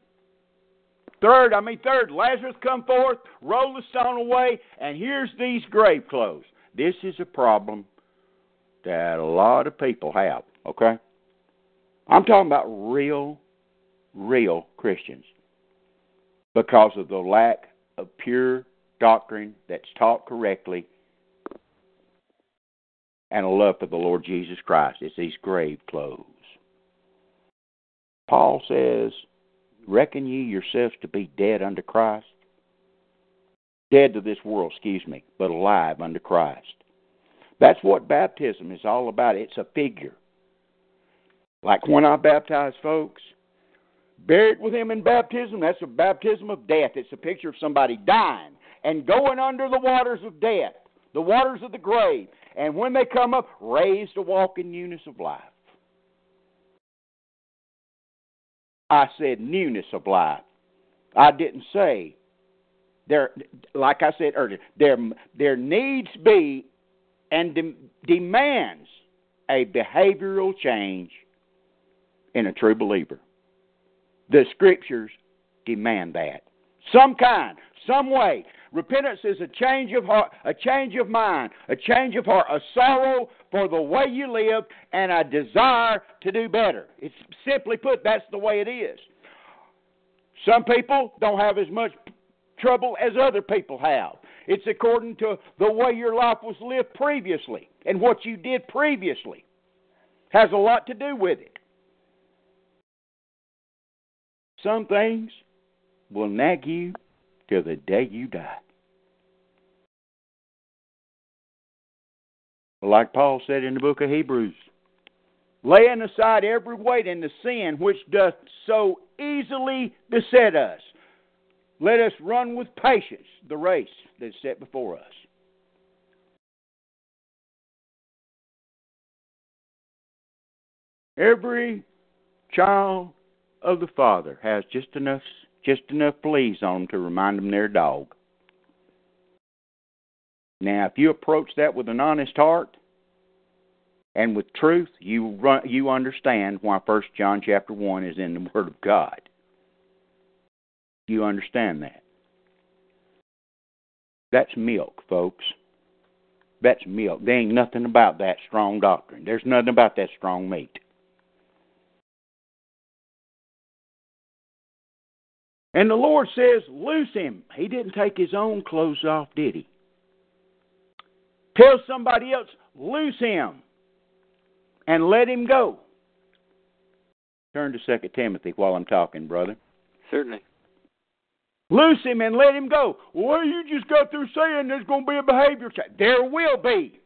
Third, I mean third, Lazarus come forth, roll the stone away, and here's these grave clothes. This is a problem that a lot of people have, okay? I'm talking about real, real Christians because of the lack of pure doctrine that's taught correctly and a love for the Lord Jesus Christ. It's these grave clothes. Paul says, Reckon ye yourselves to be dead unto Christ? Dead to this world, excuse me, but alive unto Christ. That's what baptism is all about. It's a figure. Like when I baptize folks, buried with him in baptism, that's a baptism of death. It's a picture of somebody dying and going under the waters of death, the waters of the grave. And when they come up, raised to walk in newness of life. I said newness of life. I didn't say there. Like I said earlier, there there needs be and de- demands a behavioral change in a true believer. The scriptures demand that. Some kind, some way. Repentance is a change of heart, a change of mind, a change of heart, a sorrow for the way you live, and a desire to do better. It's simply put, that's the way it is. Some people don't have as much trouble as other people have. It's according to the way your life was lived previously and what you did previously. Has a lot to do with it. Some things will nag you till the day you die. Like Paul said in the book of Hebrews, laying aside every weight and the sin which doth so easily beset us. Let us run with patience the race that is set before us. Every child of the Father has just enough just enough fleas on them to remind them they're a dog. Now, if you approach that with an honest heart and with truth, you run, you understand why First John chapter one is in the Word of God. You understand that? That's milk, folks. That's milk. There ain't nothing about that strong doctrine. There's nothing about that strong meat. And the Lord says, Loose him. He didn't take his own clothes off, did he? Tell somebody else, Loose him and let him go. Turn to Second Timothy while I'm talking, brother. Certainly. Loose him and let him go. Well, you just got through saying there's going to be a behavior change. There will be.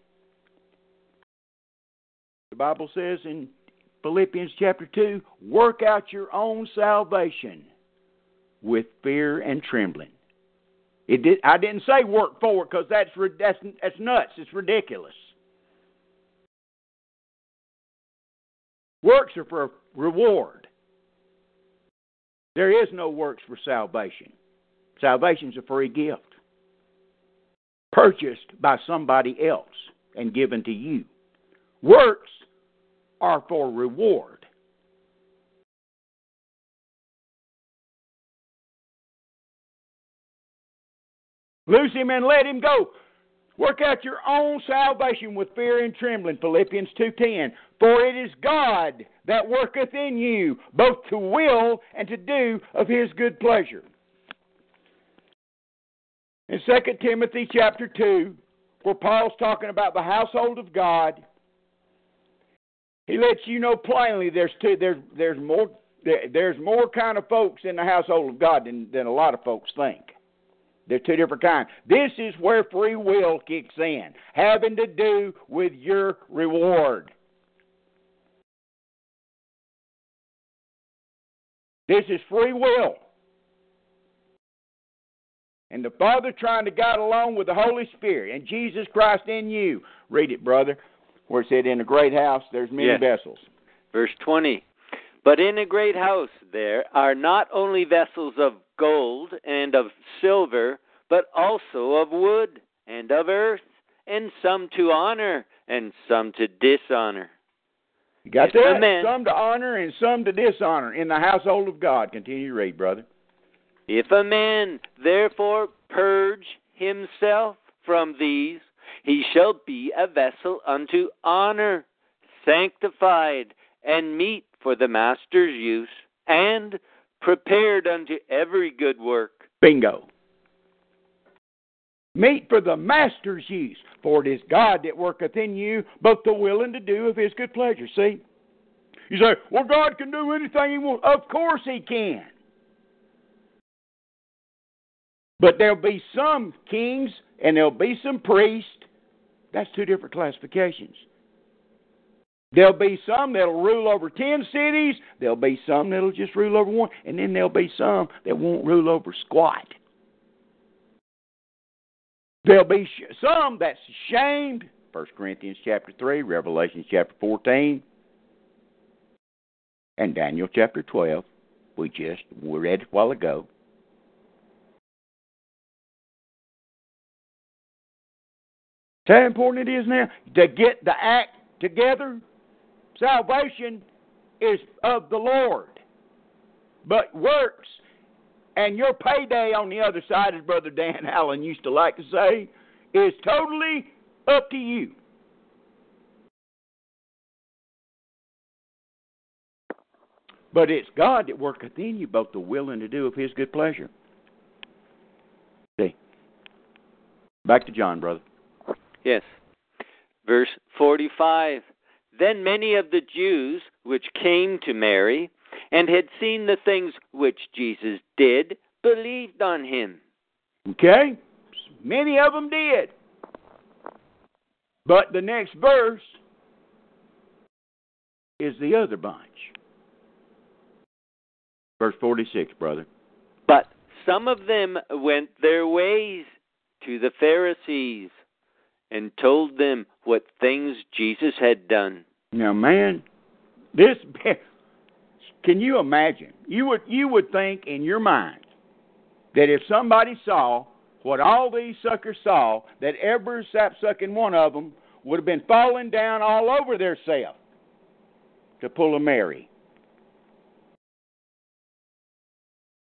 The Bible says in Philippians chapter 2 work out your own salvation with fear and trembling. It did, I didn't say work for it because that's, that's, that's nuts. It's ridiculous. Works are for reward. There is no works for salvation. Salvation's a free gift, purchased by somebody else and given to you. Works are for reward. Loose him and let him go. Work out your own salvation with fear and trembling, Philippians 2:10. For it is God that worketh in you both to will and to do of his good pleasure. In 2 Timothy chapter 2, where Paul's talking about the household of God, he lets you know plainly there's two, there's there's more there's more kind of folks in the household of God than, than a lot of folks think. They're two different kinds. This is where free will kicks in, having to do with your reward. This is free will. And the Father trying to guide along with the Holy Spirit and Jesus Christ in you. Read it, brother, where it said, In a great house there's many yes. vessels. Verse 20. But in a great house there are not only vessels of gold and of silver, but also of wood and of earth, and some to honor and some to dishonor. You got that? Man, some to honor and some to dishonor in the household of God. Continue to read, brother. If a man therefore purge himself from these, he shall be a vessel unto honor, sanctified, and meet for the master's use, and prepared unto every good work. Bingo. Meet for the master's use, for it is God that worketh in you both the will and to do of his good pleasure. See? You say, well, God can do anything He wants. Of course He can. But there'll be some kings and there'll be some priests. That's two different classifications. There'll be some that'll rule over ten cities. There'll be some that'll just rule over one, and then there'll be some that won't rule over squat. There'll be some that's shamed. First Corinthians chapter three, Revelation chapter fourteen, and Daniel chapter twelve. We just read a while ago. How important it is now to get the act together. Salvation is of the Lord, but works and your payday on the other side, as Brother Dan Allen used to like to say, is totally up to you. But it's God that worketh in you both the willing to do of His good pleasure. See. Back to John, brother. Yes. Verse 45 Then many of the Jews which came to Mary and had seen the things which Jesus did believed on him. Okay? Many of them did. But the next verse is the other bunch. Verse 46, brother. But some of them went their ways to the Pharisees and told them what things Jesus had done. Now, man, this can you imagine? You would you would think in your mind that if somebody saw what all these suckers saw, that every sap sucking one of them would have been falling down all over theirself to pull a Mary.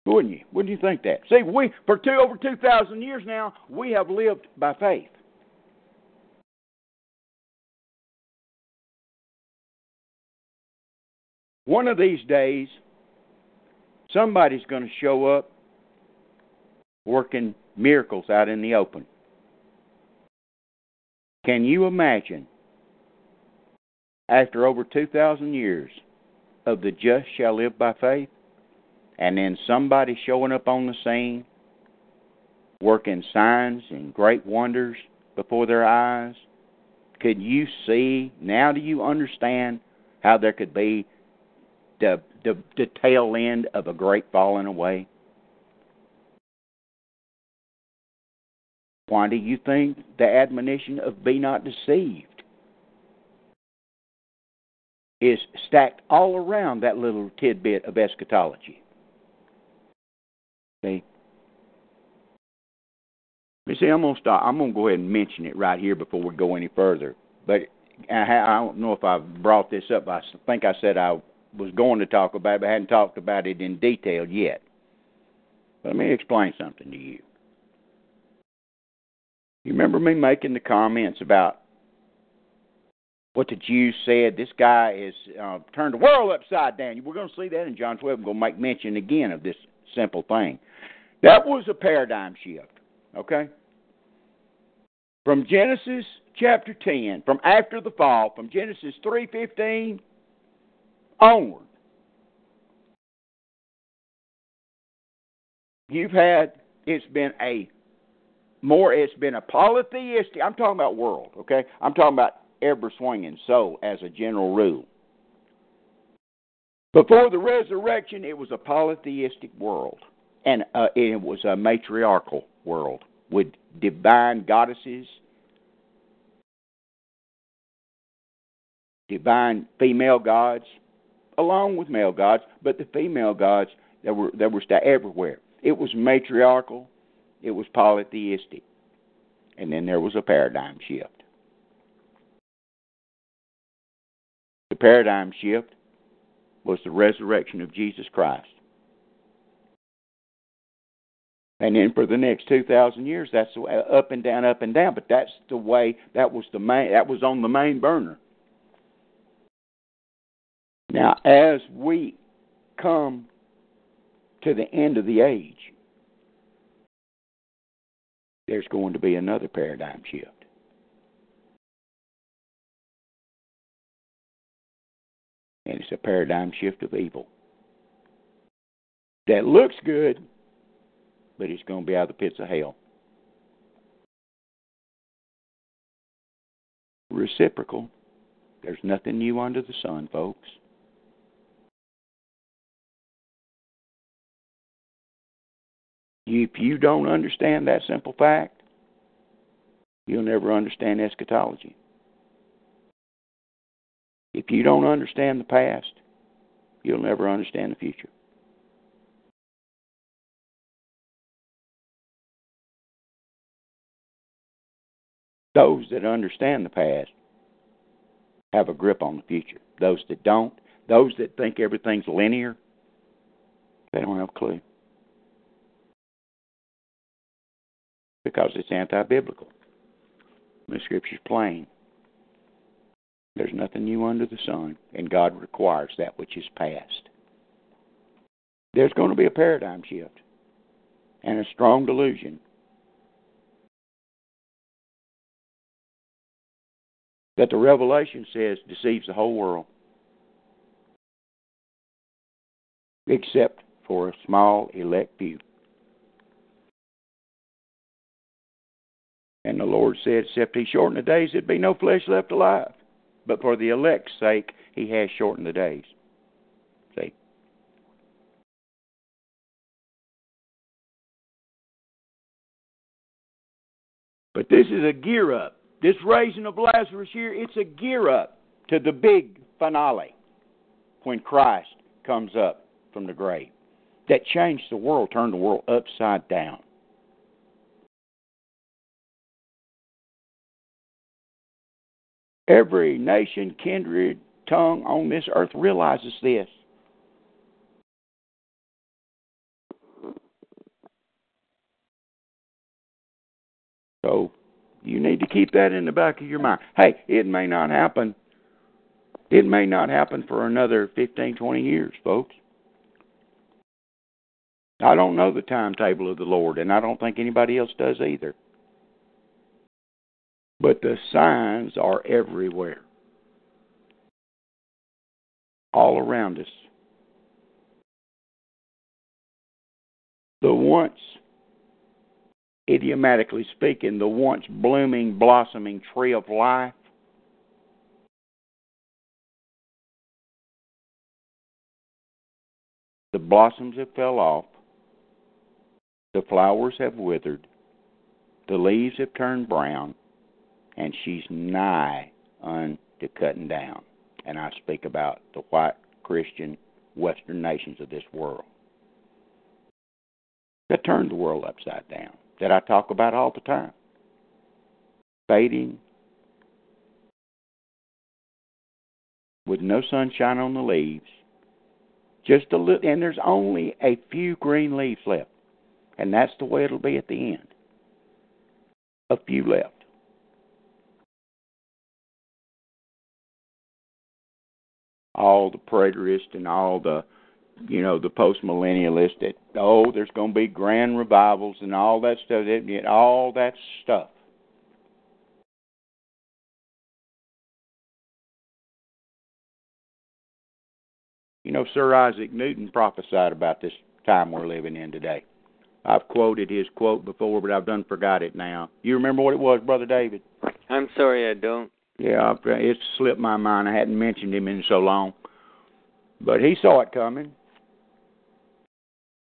Wouldn't you? Wouldn't you think that? See, we for two over two thousand years now, we have lived by faith. One of these days, somebody's going to show up working miracles out in the open. Can you imagine, after over 2,000 years of the just shall live by faith, and then somebody showing up on the scene, working signs and great wonders before their eyes? Could you see? Now do you understand how there could be the, the, the tail end of a great falling away? Why do you think the admonition of be not deceived is stacked all around that little tidbit of eschatology? See? You see, I'm gonna stop. I'm gonna go ahead and mention it right here before we go any further. But I, I don't know if I've brought this up. I think I said I was going to talk about but hadn't talked about it in detail yet. Let me explain something to you. You remember me making the comments about what the Jews said? This guy has uh, turned the world upside down. We're going to see that in John 12. I'm going to make mention again of this simple thing. That was a paradigm shift, okay? From Genesis chapter 10, from after the fall, from Genesis 3:15 onward. You've had it's been a more it's been a polytheistic I'm talking about world, okay? I'm talking about ever swinging soul as a general rule. Before the resurrection, it was a polytheistic world, and uh, it was a matriarchal world with divine goddesses, divine female gods, along with male gods, but the female gods that were that were everywhere. It was matriarchal, it was polytheistic, and then there was a paradigm shift. The paradigm shift was the resurrection of Jesus Christ. And then for the next two thousand years, that's up and down, up and down. But that's the way. That was the main. That was on the main burner. Now, as we come to the end of the age, there's going to be another paradigm shift. And it's a paradigm shift of evil. That looks good, but it's going to be out of the pits of hell. Reciprocal. There's nothing new under the sun, folks. If you don't understand that simple fact, you'll never understand eschatology. If you don't understand the past, you'll never understand the future. Those that understand the past have a grip on the future. Those that don't, those that think everything's linear, they don't have a clue. Because it's anti biblical. The scripture's plain. There's nothing new under the sun, and God requires that which is past. There's going to be a paradigm shift and a strong delusion that the Revelation says deceives the whole world, except for a small elect few. And the Lord said, Except he shorten the days, there'd be no flesh left alive. But for the elect's sake, he has shortened the days. See? But this is a gear up. This raising of Lazarus here, it's a gear up to the big finale when Christ comes up from the grave. That changed the world, turned the world upside down. Every nation, kindred, tongue on this earth realizes this. So you need to keep that in the back of your mind. Hey, it may not happen. It may not happen for another 15, 20 years, folks. I don't know the timetable of the Lord, and I don't think anybody else does either. But the signs are everywhere, all around us. The once, idiomatically speaking, the once blooming, blossoming tree of life the blossoms have fell off, the flowers have withered, the leaves have turned brown, and she's nigh unto cutting down. And I speak about the white Christian Western nations of this world that turned the world upside down, that I talk about all the time. Fading with no sunshine on the leaves, just a little, and there's only a few green leaves left, and that's the way it'll be at the end. A few left. All the preterists and all the you know the post millennialists that oh there's going to be grand revivals and all that stuff that all that stuff. You know sir isaac newton prophesied about this time we're living in today. I've quoted his quote before but i've done forgot it now. You remember what it was brother david? I'm sorry i don't yeah, it slipped my mind. I hadn't mentioned him in so long, but he saw it coming.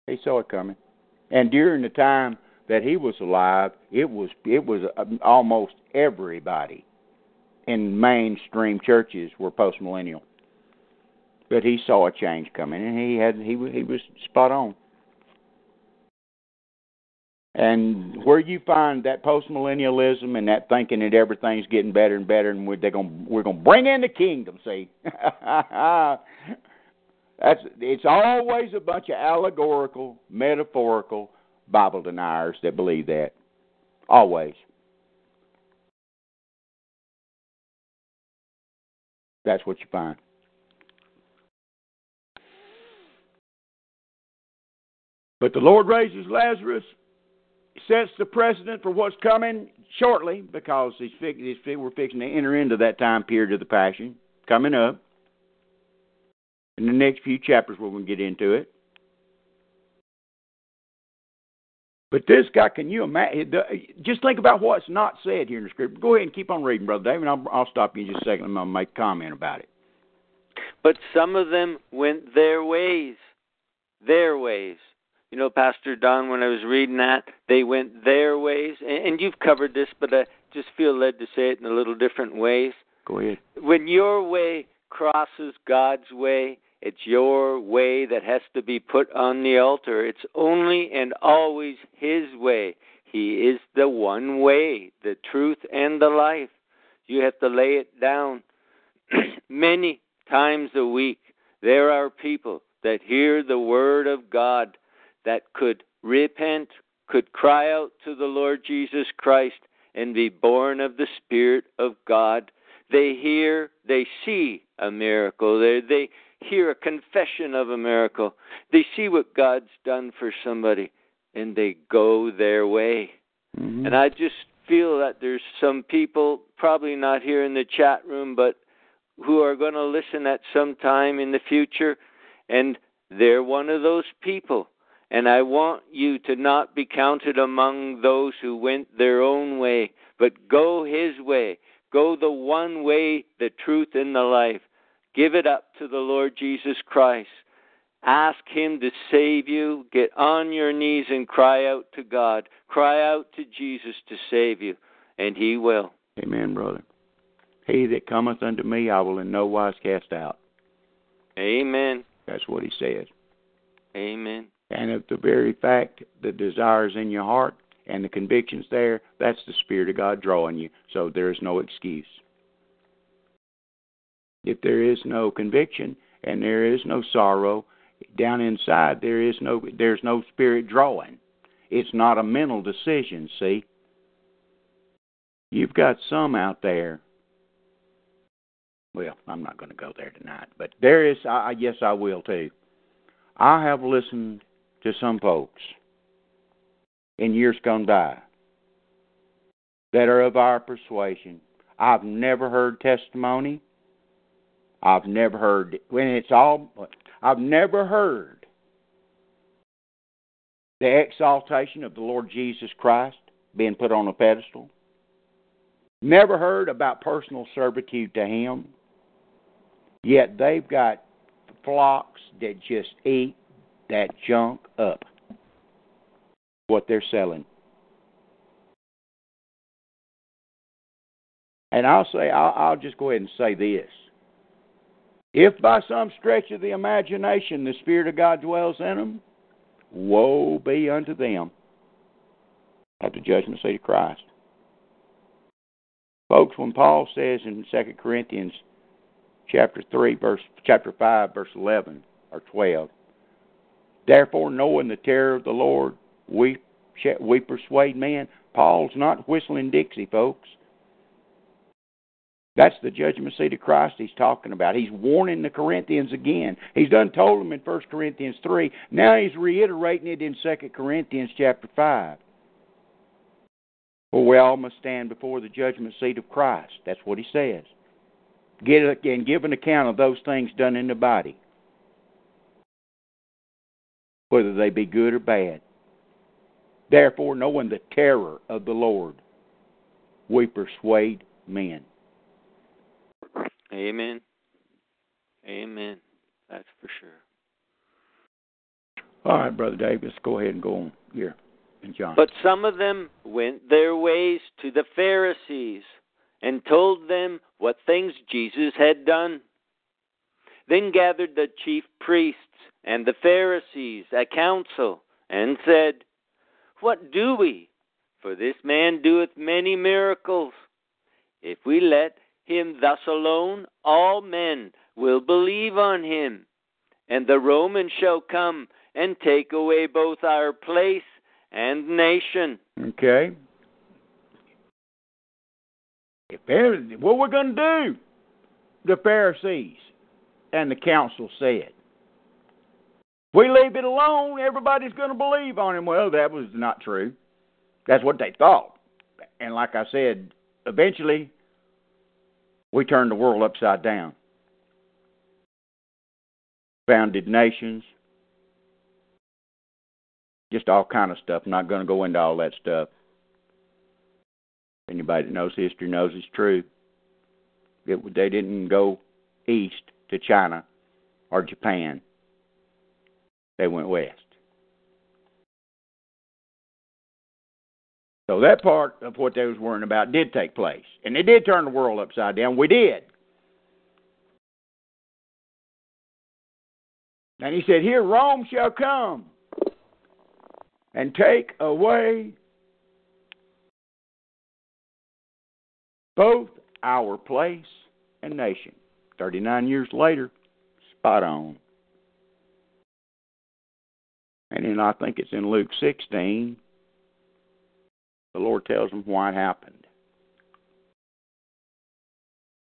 He saw it coming, and during the time that he was alive, it was it was uh, almost everybody in mainstream churches were postmillennial. But he saw a change coming, and he had he he was spot on. And where you find that postmillennialism and that thinking that everything's getting better and better, and we're they're gonna we're to bring in the kingdom. See, that's it's always a bunch of allegorical, metaphorical Bible deniers that believe that. Always. That's what you find. But the Lord raises Lazarus sets the precedent for what's coming shortly because he's, he's, we're fixing to enter into that time period of the Passion coming up. In the next few chapters, we're going to get into it. But this guy, can you imagine? Eh, just think about what's not said here in the script. Go ahead and keep on reading, Brother David. I'll, I'll stop you in just a second. I'm make a comment about it. But some of them went their ways. Their ways. You know, Pastor Don, when I was reading that, they went their ways. And you've covered this, but I just feel led to say it in a little different ways. Go ahead. When your way crosses God's way, it's your way that has to be put on the altar. It's only and always His way. He is the one way, the truth, and the life. You have to lay it down. Many times a week, there are people that hear the Word of God that could repent, could cry out to the Lord Jesus Christ, and be born of the Spirit of God. They hear, they see a miracle. They, they hear a confession of a miracle. They see what God's done for somebody, and they go their way. Mm-hmm. And I just feel that there's some people, probably not here in the chat room, but who are going to listen at some time in the future, and they're one of those people. And I want you to not be counted among those who went their own way, but go His way. Go the one way, the truth, and the life. Give it up to the Lord Jesus Christ. Ask Him to save you. Get on your knees and cry out to God. Cry out to Jesus to save you, and He will. Amen, brother. He that cometh unto me, I will in no wise cast out. Amen. That's what He says. Amen. And if the very fact the desires in your heart and the convictions there, that's the Spirit of God drawing you. So there is no excuse. If there is no conviction and there is no sorrow down inside, there is no there's no spirit drawing. It's not a mental decision, see? You've got some out there. Well, I'm not going to go there tonight, but there is I yes I will too. I have listened to some folks in years gone by that are of our persuasion. I've never heard testimony. I've never heard when it's all I've never heard the exaltation of the Lord Jesus Christ being put on a pedestal. Never heard about personal servitude to him. Yet they've got flocks that just eat that junk up. What they're selling. And I'll say, I'll, I'll just go ahead and say this. If by some stretch of the imagination the Spirit of God dwells in them, woe be unto them at the judgment seat of Christ. Folks, when Paul says in 2 Corinthians chapter 3 verse chapter 5 verse 11 or 12, therefore knowing the terror of the Lord, we we persuade men. Paul's not whistling Dixie, folks. That's the judgment seat of Christ he's talking about. He's warning the Corinthians again. He's done told them in 1 Corinthians 3. Now he's reiterating it in 2 Corinthians chapter 5. For we all must stand before the judgment seat of Christ. That's what he says. Get and give an account of those things done in the body, whether they be good or bad. Therefore, knowing the terror of the Lord, we persuade men. Amen. Amen. That's for sure. All right, Brother Dave, let's go ahead and go on here. And John. But some of them went their ways to the Pharisees and told them what things Jesus had done. Then gathered the chief priests and the Pharisees a council and said, What do we? For this man doeth many miracles. If we let him thus alone, all men will believe on him. And the Romans shall come and take away both our place and nation. Okay. If what we're going to do, the Pharisees and the council said. We leave it alone, everybody's going to believe on him. Well, that was not true. That's what they thought. And like I said, eventually we turned the world upside down. founded nations, just all kind of stuff. I'm not going to go into all that stuff. Anybody that knows history knows it's true. It, they didn't go east to China or Japan. They went west. So that part of what they was worrying about did take place. And they did turn the world upside down. We did. And he said, Here Rome shall come and take away both our place and nation. 39 years later, spot on. And then I think it's in Luke 16, the Lord tells them why it happened.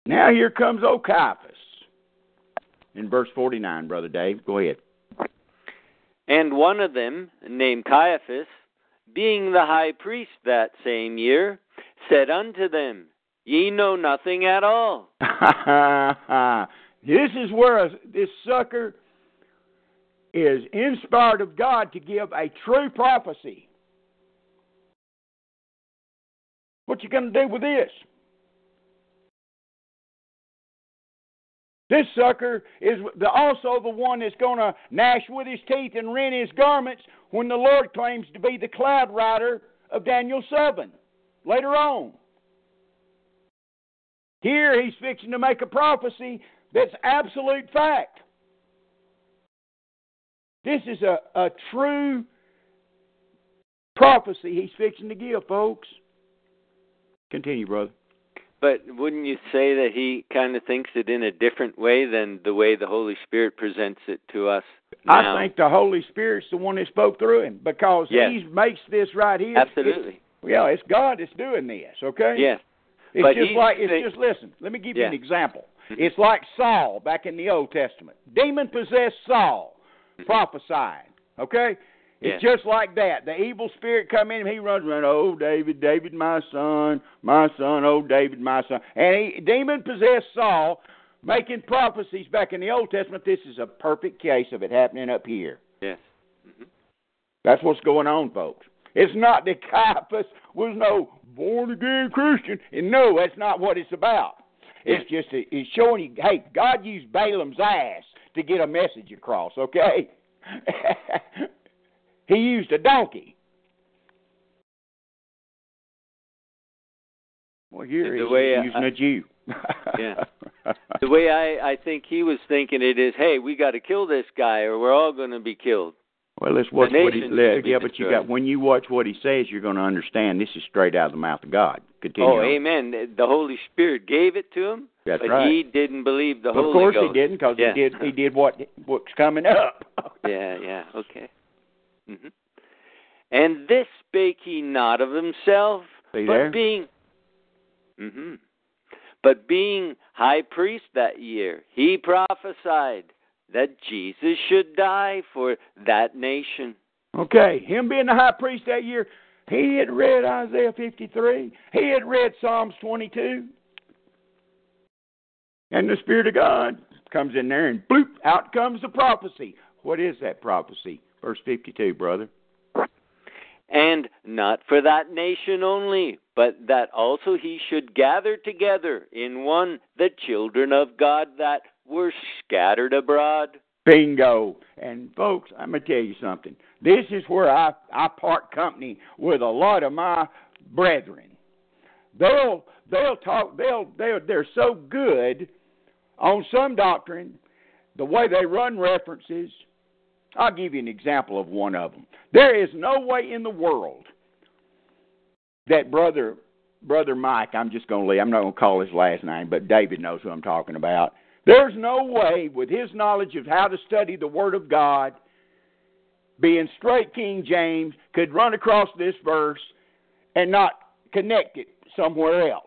Now here comes Caiaphas in verse 49, Brother Dave. Go ahead. And one of them, named Caiaphas, being the high priest that same year, said unto them, Ye know nothing at all. this is where this sucker is inspired of God to give a true prophecy. What you going to do with this? This sucker is the, also the one that's going to gnash with his teeth and rend his garments when the Lord claims to be the cloud rider of Daniel 7 later on. Here he's fixing to make a prophecy that's absolute fact. This is a, a true prophecy he's fixing to give, folks. Continue, brother. But wouldn't you say that he kind of thinks it in a different way than the way the Holy Spirit presents it to us? Now? I think the Holy Spirit's the one that spoke through him because yes. he makes this right here. Absolutely. It's, yeah, it's God that's doing this. Okay. Yes. It's but just like it's just listen. Let me give yeah. you an example. It's like Saul back in the Old Testament. Demon possessed Saul, prophesying. Okay. It's yeah. just like that. The evil spirit come in and he runs around, oh David, David my son, my son, oh David my son. And he demon possessed Saul making prophecies back in the Old Testament. This is a perfect case of it happening up here. Yes. Mm-hmm. That's what's going on, folks. It's not that Caiaphas was no born again Christian. And no, that's not what it's about. It's just it's showing you, hey, God used Balaam's ass to get a message across. Okay. He used a donkey. Well, here the way he's using I, a Jew. yeah. The way I I think he was thinking it is, hey, we got to kill this guy, or we're all going to be killed. Well, let's watch what he. Yeah, but you got when you watch what he says, you're going to understand this is straight out of the mouth of God. Continue. Oh, on. amen. The Holy Spirit gave it to him, That's but right. he didn't believe the Well, Holy of course Ghost. he didn't, because Yeah. he did. He did what what's coming up. yeah, yeah, okay. hmm And this spake he not of himself, See but there? being, hmm but being high priest that year, he prophesied that Jesus should die for that nation. Okay, him being the high priest that year, he had read Isaiah 53. He had read Psalms 22. And the Spirit of God comes in there and bloop, out comes the prophecy. What is that prophecy? Verse 52, brother. And not for that nation only, but that also he should gather together in one the children of God that were scattered abroad. Bingo. And folks, I'm gonna tell you something. This is where I I part company with a lot of my brethren. They'll they'll talk they'll they'll they're so good on some doctrine, the way they run references. I'll give you an example of one of them. There is no way in the world that brother brother Mike, I'm just going to leave. I'm not going to call his last name, but David knows who I'm talking about. There's no way, with his knowledge of how to study the Word of God, being straight King James, could run across this verse and not connect it somewhere else.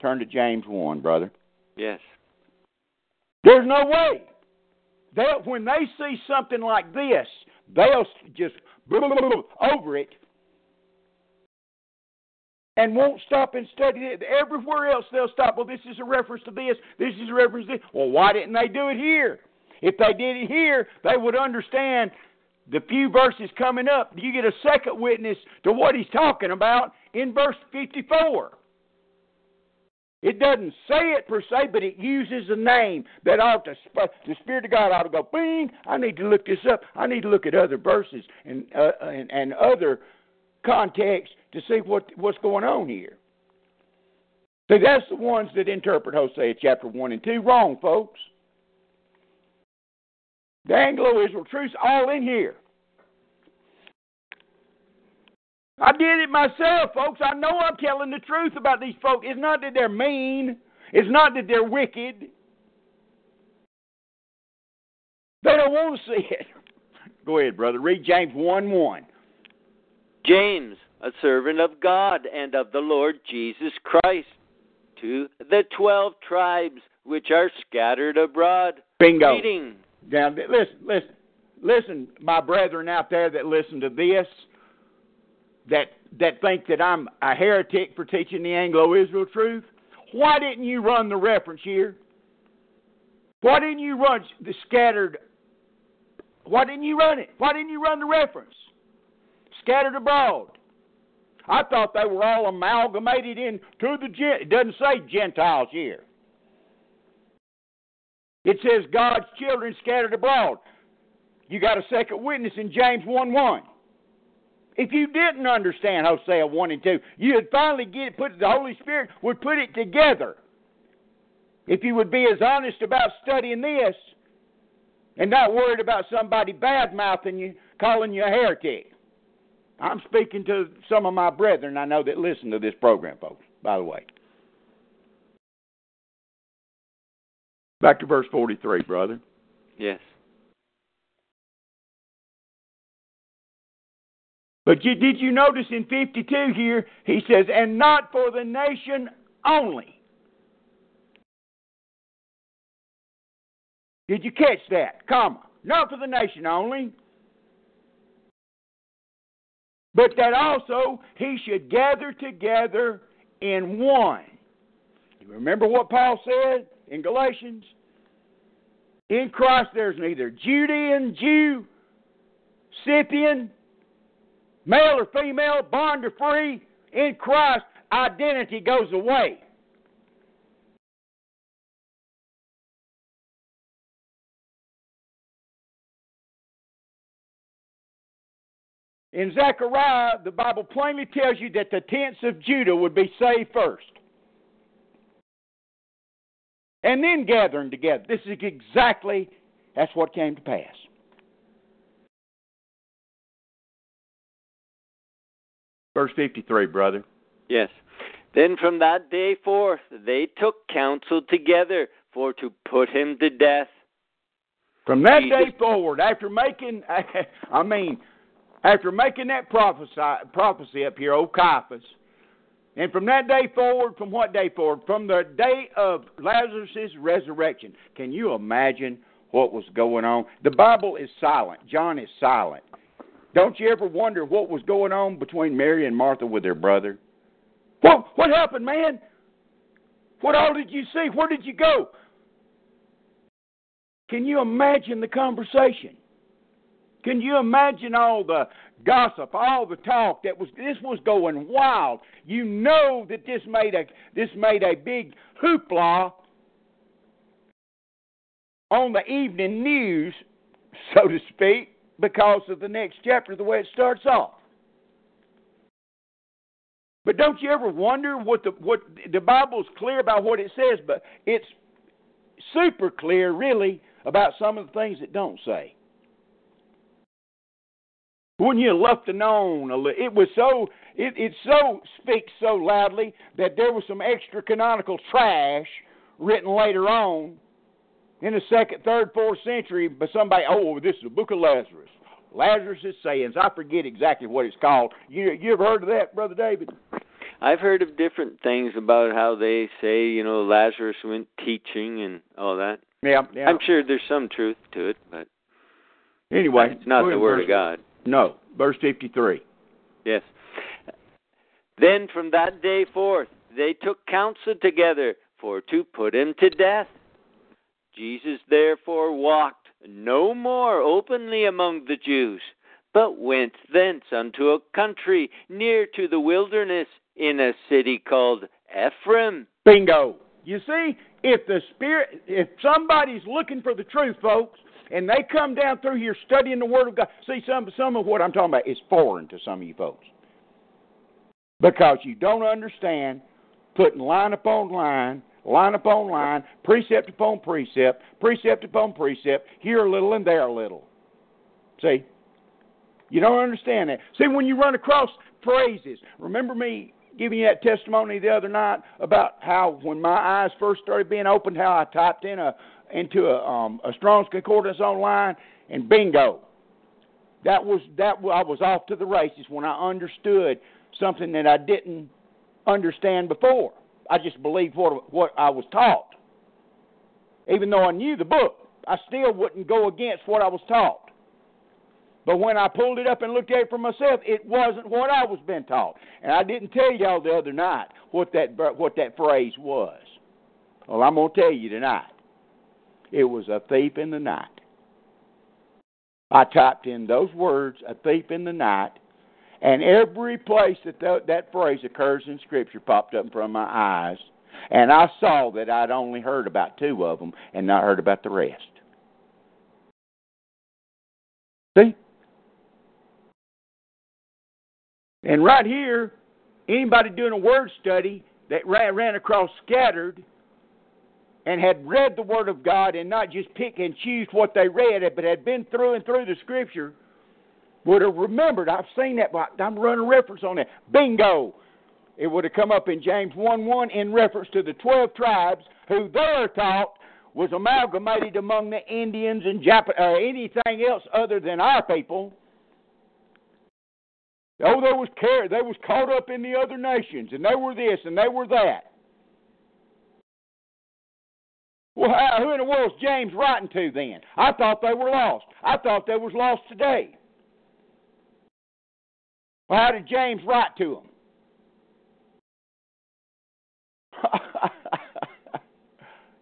Turn to James 1, brother. Yes. There's no way. They'll, when they see something like this, they'll just over it and won't stop and study it. Everywhere else they'll stop. Well, this is a reference to this. This is a reference to this. Well, why didn't they do it here? If they did it here, they would understand the few verses coming up. You get a second witness to what he's talking about in verse 54. It doesn't say it per se, but it uses a name that ought to, the Spirit of God ought to go, bing, I need to look this up. I need to look at other verses and, uh, and, and other contexts to see what, what's going on here. See, that's the ones that interpret Hosea chapter 1 and 2 wrong, folks. The Anglo Israel truth's all in here. I did it myself, folks. I know I'm telling the truth about these folks. It's not that they're mean, it's not that they're wicked. They don't want to see it. Go ahead, brother. Read James 1 1. James, a servant of God and of the Lord Jesus Christ, to the twelve tribes which are scattered abroad. Bingo. Reading. Now, listen, listen, listen, my brethren out there that listen to this that that think that I'm a heretic for teaching the Anglo-Israel truth. Why didn't you run the reference here? Why didn't you run the scattered? Why didn't you run it? Why didn't you run the reference? Scattered abroad. I thought they were all amalgamated into the It doesn't say Gentiles here. It says God's children scattered abroad. You got a second witness in James 1 1. If you didn't understand Hosea 1 and 2, you'd finally get it, put the Holy Spirit would put it together. If you would be as honest about studying this and not worried about somebody bad mouthing you, calling you a heretic. I'm speaking to some of my brethren I know that listen to this program, folks, by the way. Back to verse 43, brother. Yes. But you, did you notice in 52 here, he says, and not for the nation only. Did you catch that? Comma. Not for the nation only. But that also he should gather together in one. You remember what Paul said in Galatians? In Christ there's neither Judean, Jew, Scythian, male or female, bond or free, in Christ, identity goes away. In Zechariah, the Bible plainly tells you that the tents of Judah would be saved first. And then gathering together. This is exactly that's what came to pass. Verse 53, brother. Yes. Then from that day forth they took counsel together for to put him to death. From that Jesus. day forward, after making, I mean, after making that prophecy, prophecy up here, old Caiaphas, and from that day forward, from what day forward? From the day of Lazarus' resurrection. Can you imagine what was going on? The Bible is silent. John is silent. Don't you ever wonder what was going on between Mary and Martha with their brother? What what happened, man? What all did you see? Where did you go? Can you imagine the conversation? Can you imagine all the gossip, all the talk that was this was going wild. You know that this made a this made a big hoopla on the evening news, so to speak, because of the next chapter, the way it starts off. But don't you ever wonder what the what the Bible's clear about what it says, but it's super clear, really, about some of the things it don't say. Wouldn't you love to known? It was so it it so speaks so loudly that there was some extra canonical trash written later on in the second, third, fourth century by somebody. Oh, this is the Book of Lazarus. Lazarus' sayings. I forget exactly what it's called. You you ever heard of that, brother David? I've heard of different things about how they say, you know, Lazarus went teaching and all that. Yeah, yeah. I'm sure there's some truth to it, but anyway, it's not the word of God. No, verse fifty-three. Yes. Then from that day forth they took counsel together for to put him to death. Jesus therefore walked no more openly among the Jews, but went thence unto a country near to the wilderness in a city called Ephraim. Bingo. You see, if the spirit, if somebody's looking for the truth, folks, and they come down through here studying the Word of God, see some some of what I'm talking about is foreign to some of you folks because you don't understand putting line upon line, line upon line, precept upon precept, precept upon precept, here a little and there a little. See, you don't understand that. See, when you run across phrases, remember me giving you that testimony the other night about how when my eyes first started being opened, how I typed in a into a um, a Strong's Concordance online, and bingo, that was that I was off to the races when I understood something that I didn't understand before. I just believed what what I was taught. Even though I knew the book, I still wouldn't go against what I was taught. But when I pulled it up and looked at it for myself, it wasn't what I was being taught. And I didn't tell y'all the other night what that what that phrase was. Well, I'm to tell you tonight. It was a thief in the night. I typed in those words, a thief in the night, and every place that th- that phrase occurs in Scripture popped up in front of my eyes. And I saw that I'd only heard about two of them and not heard about the rest. See? And right here, anybody doing a word study that ran, ran across scattered and had read the Word of God and not just pick and choose what they read, but had been through and through the Scripture, would have remembered. I've seen that, I'm running reference on that. Bingo! It would have come up in James 1 1 in reference to the 12 tribes who they are taught was amalgamated among the Indians and Jap- or anything else other than our people. Oh, they was care they was caught up in the other nations, and they were this and they were that. Well, who in the world's James writing to then? I thought they were lost. I thought they was lost today. Well, how did James write to them?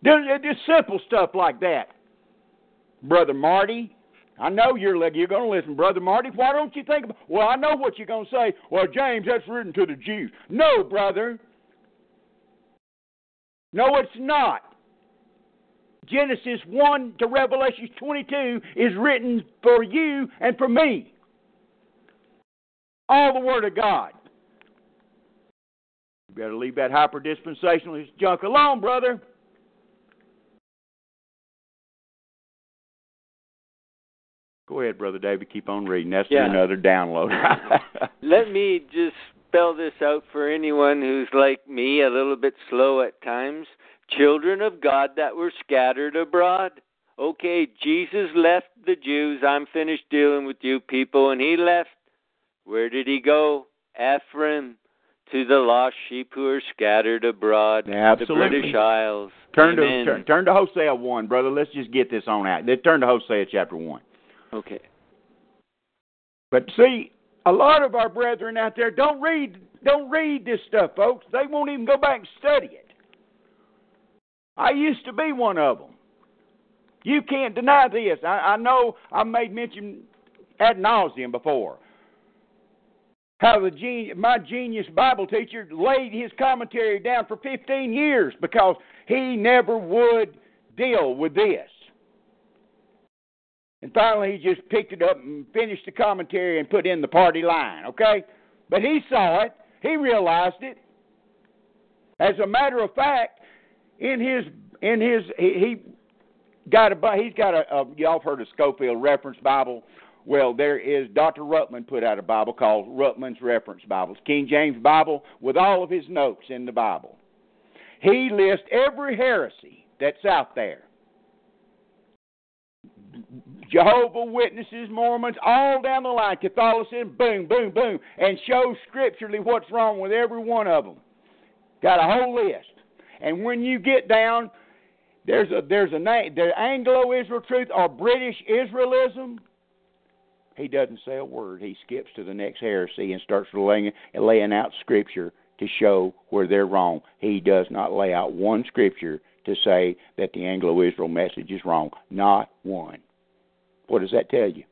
just simple stuff like that. Brother Marty, I know you're you're going to listen, brother Marty. Why don't you think? About, well, I know what you're going to say. Well, James, that's written to the Jews. No, brother. No, it's not. Genesis 1 to Revelation 22 is written for you and for me. All the Word of God. You better leave that hyper dispensationalist junk alone, brother. Go ahead, Brother David. Keep on reading. That's Yeah. another download. Let me just spell this out for anyone who's like me, a little bit slow at times. Children of God that were scattered abroad. Okay, Jesus left the Jews. I'm finished dealing with you people. And he left. Where did he go? Ephraim. To the lost sheep who are scattered abroad. Absolutely. The British Isles. turn Amen. to turn, turn to Hosea one, brother. Let's just get this on out. Let's turn to Hosea chapter one. Okay. But see, a lot of our brethren out there don't read don't read this stuff, folks. They won't even go back and study it. I used to be one of them. You can't deny this. I, I know I made mention ad nauseum before. How the my genius Bible teacher laid his commentary down for 15 years because he never would deal with this. And finally, he just picked it up and finished the commentary and put in the party line, okay? But he saw it, he realized it. As a matter of fact, in his in his he, he got a he's got a, a y'all heard of Scofield Reference Bible. Well, there is Dr. Ruckman put out a Bible called Ruckman's Reference Bible. It's King James Bible with all of his notes in the Bible. He lists every heresy that's out there. Jehovah Witnesses, Mormons, all down the line, Catholicism, boom, boom, boom, and shows scripturally what's wrong with every one of them. Got a whole list. And when you get down, there's a there's a name, the Anglo-Israel truth or British Israelism. he doesn't say a word. He skips to the next heresy and starts laying laying out scripture to show where they're wrong. He does not lay out one scripture to say that the Anglo Israel message is wrong. Not one. What does that tell you?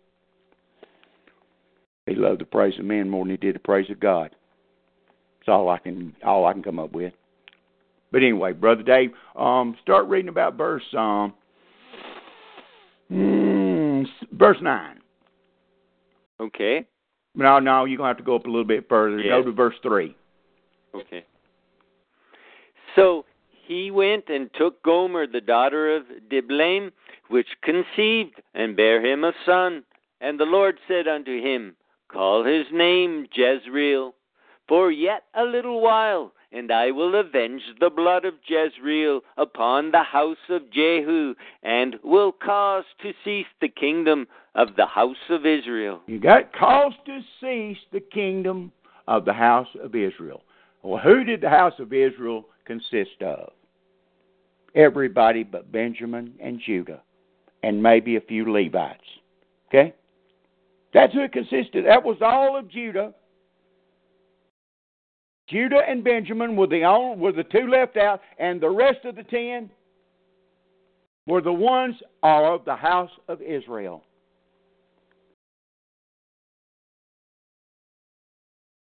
He loved the praise of men more than he did the praise of God. That's all I can all I can come up with. But anyway, brother Dave, um, start reading about verse um, mm, verse nine. Okay. No, no, you're gonna have to go up a little bit further. Yes. Go to verse three. Okay. So he went and took Gomer, the daughter of Diblaim, which conceived, and bare him a son. And the Lord said unto him, Call his name Jezreel, for yet a little while, and I will avenge the blood of Jezreel upon the house of Jehu, and will cause to cease the kingdom of the house of Israel. You got cause to cease the kingdom of the house of Israel. Well, who did the house of Israel consist of? Everybody but Benjamin and Judah, and maybe a few Levites. Okay? That's who it consisted. That was all of Judah. Judah and Benjamin were the only, were the two left out, and the rest of the ten were the ones of the house of Israel.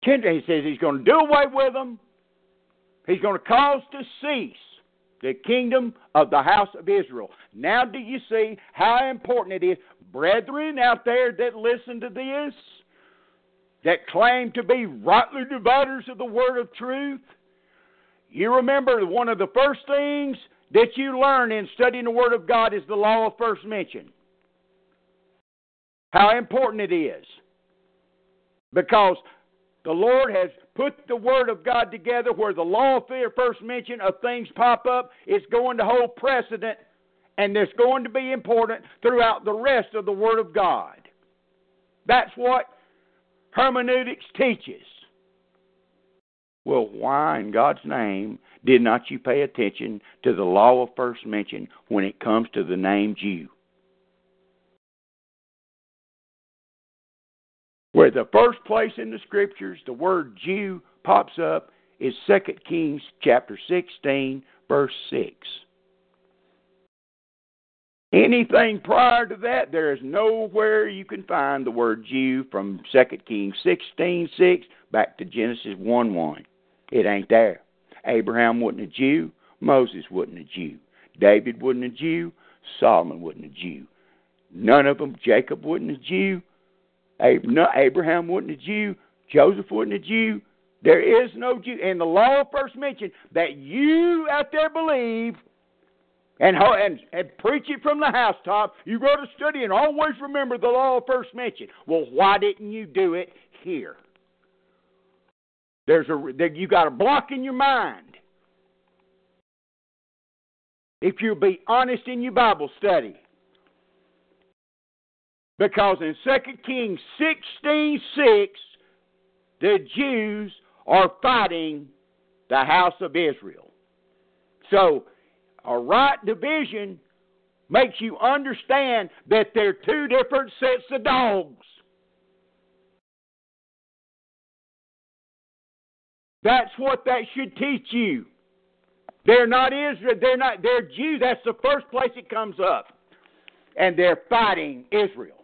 He says he's going to do away with them. He's going to cause to cease the kingdom of the house of Israel. Now, do you see how important it is, brethren out there that listen to this, that claim to be rightly dividers of the word of truth? You remember one of the first things that you learn in studying the Word of God is the law of first mention. How important it is. Because the Lord has put the Word of God together where the law of first mention of things pop up is going to hold precedent and it's going to be important throughout the rest of the Word of God. That's what hermeneutics teaches. Well, why in God's name did not you pay attention to the law of first mention when it comes to the name Jew? Where the first place in the scriptures the word Jew pops up is 2 Kings chapter 16 verse 6. Anything prior to that, there is nowhere you can find the word Jew from 2 Kings 16 6 back to Genesis 1 1. It ain't there. Abraham wasn't a Jew. Moses wasn't a Jew. David wasn't a Jew. Solomon wasn't a Jew. None of them. Jacob wasn't a Jew. Abraham wasn't a Jew. Joseph wasn't a Jew. There is no Jew. And the law first mentioned that you out there believe and, and, and preach it from the housetop. You go to study and always remember the law first mentioned. Well, why didn't you do it here? There's a you got a block in your mind. If you be honest in your Bible study. Because in 2 Kings 16 6, the Jews are fighting the house of Israel. So, a right division makes you understand that they're two different sets of dogs. That's what that should teach you. They're not Israel. They're not. They're Jews. That's the first place it comes up, and they're fighting Israel.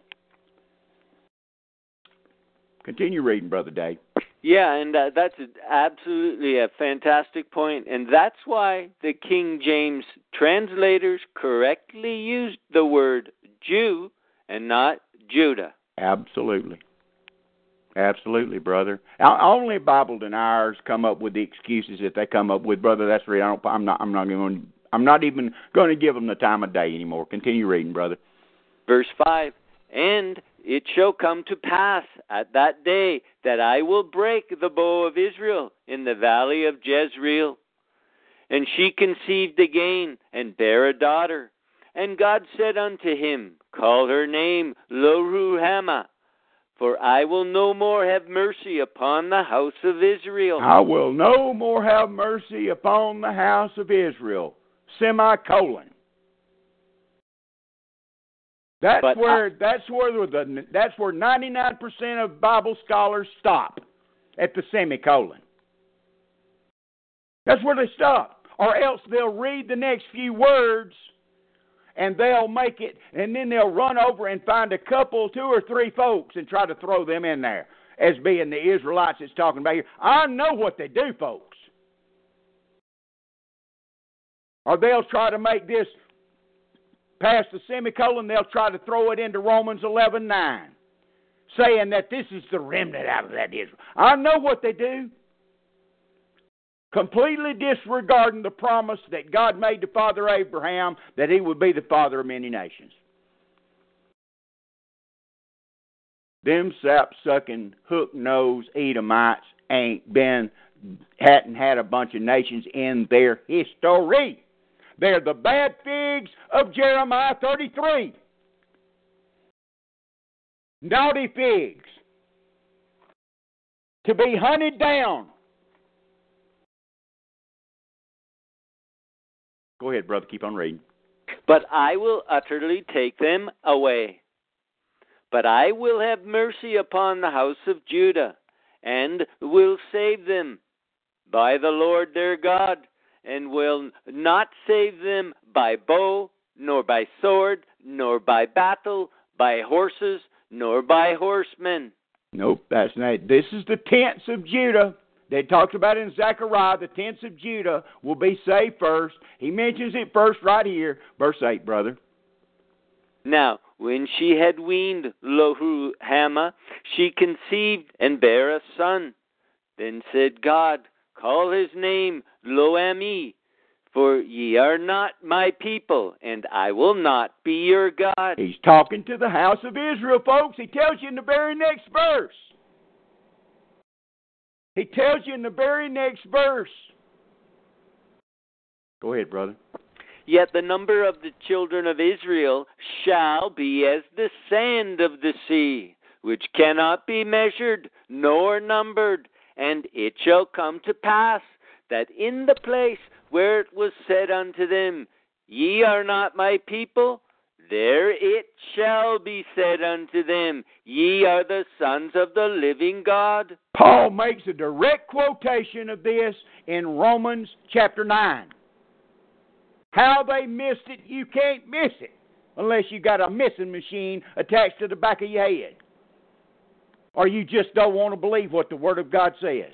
Continue reading, brother Dave. Yeah, and uh, that's absolutely a fantastic point, and that's why the King James translators correctly used the word Jew and not Judah. Absolutely. Absolutely, brother. Only Bible deniers come up with the excuses that they come up with, brother. That's real. I don't, I'm not. I'm not going. I'm not even going to give them the time of day anymore. Continue reading, brother. Verse five. And it shall come to pass at that day that I will break the bow of Israel in the valley of Jezreel. And she conceived again and bare a daughter. And God said unto him, Call her name Loruhamah for I will no more have mercy upon the house of Israel. I will no more have mercy upon the house of Israel. Semicolon. That's But where that's where the that's where 99% of Bible scholars stop at the semicolon. That's where they stop, or else they'll read the next few words and they'll make it, and then they'll run over and find a couple, two or three folks, and try to throw them in there as being the Israelites it's talking about here. I know what they do, folks. Or they'll try to make this past the semicolon, they'll try to throw it into Romans eleven nine, saying that this is the remnant out of that Israel. I know what they do. Completely disregarding the promise that God made to Father Abraham that he would be the father of many nations. Them sap sucking, hook nosed Edomites ain't been hadn't had a bunch of nations in their history. They're the bad figs of Jeremiah 33. Naughty figs. To be hunted down. Go ahead, brother. Keep on reading. But I will utterly take them away. But I will have mercy upon the house of Judah, and will save them by the Lord their God, and will not save them by bow, nor by sword, nor by battle, by horses, nor by horsemen. Nope, that's not. This is the tents of Judah. They talked about in Zechariah. The tents of Judah will be saved first. He mentions it first right here, verse eight, brother. Now, when she had weaned Lohuhama, she conceived and bare a son. Then said God, Call his name Loammi, for ye are not my people, and I will not be your God. He's talking to the house of Israel, folks. He tells you in the very next verse. He tells you in the very next verse. Go ahead, brother. Yet the number of the children of Israel shall be as the sand of the sea, which cannot be measured nor numbered. And it shall come to pass that in the place where it was said unto them, Ye are not my people, there it shall be said unto them, Ye are the sons of the living God. Paul makes a direct quotation of this in Romans chapter 9. How they missed it, you can't miss it unless you got a missing machine attached to the back of your head. Or you just don't want to believe what the Word of God says.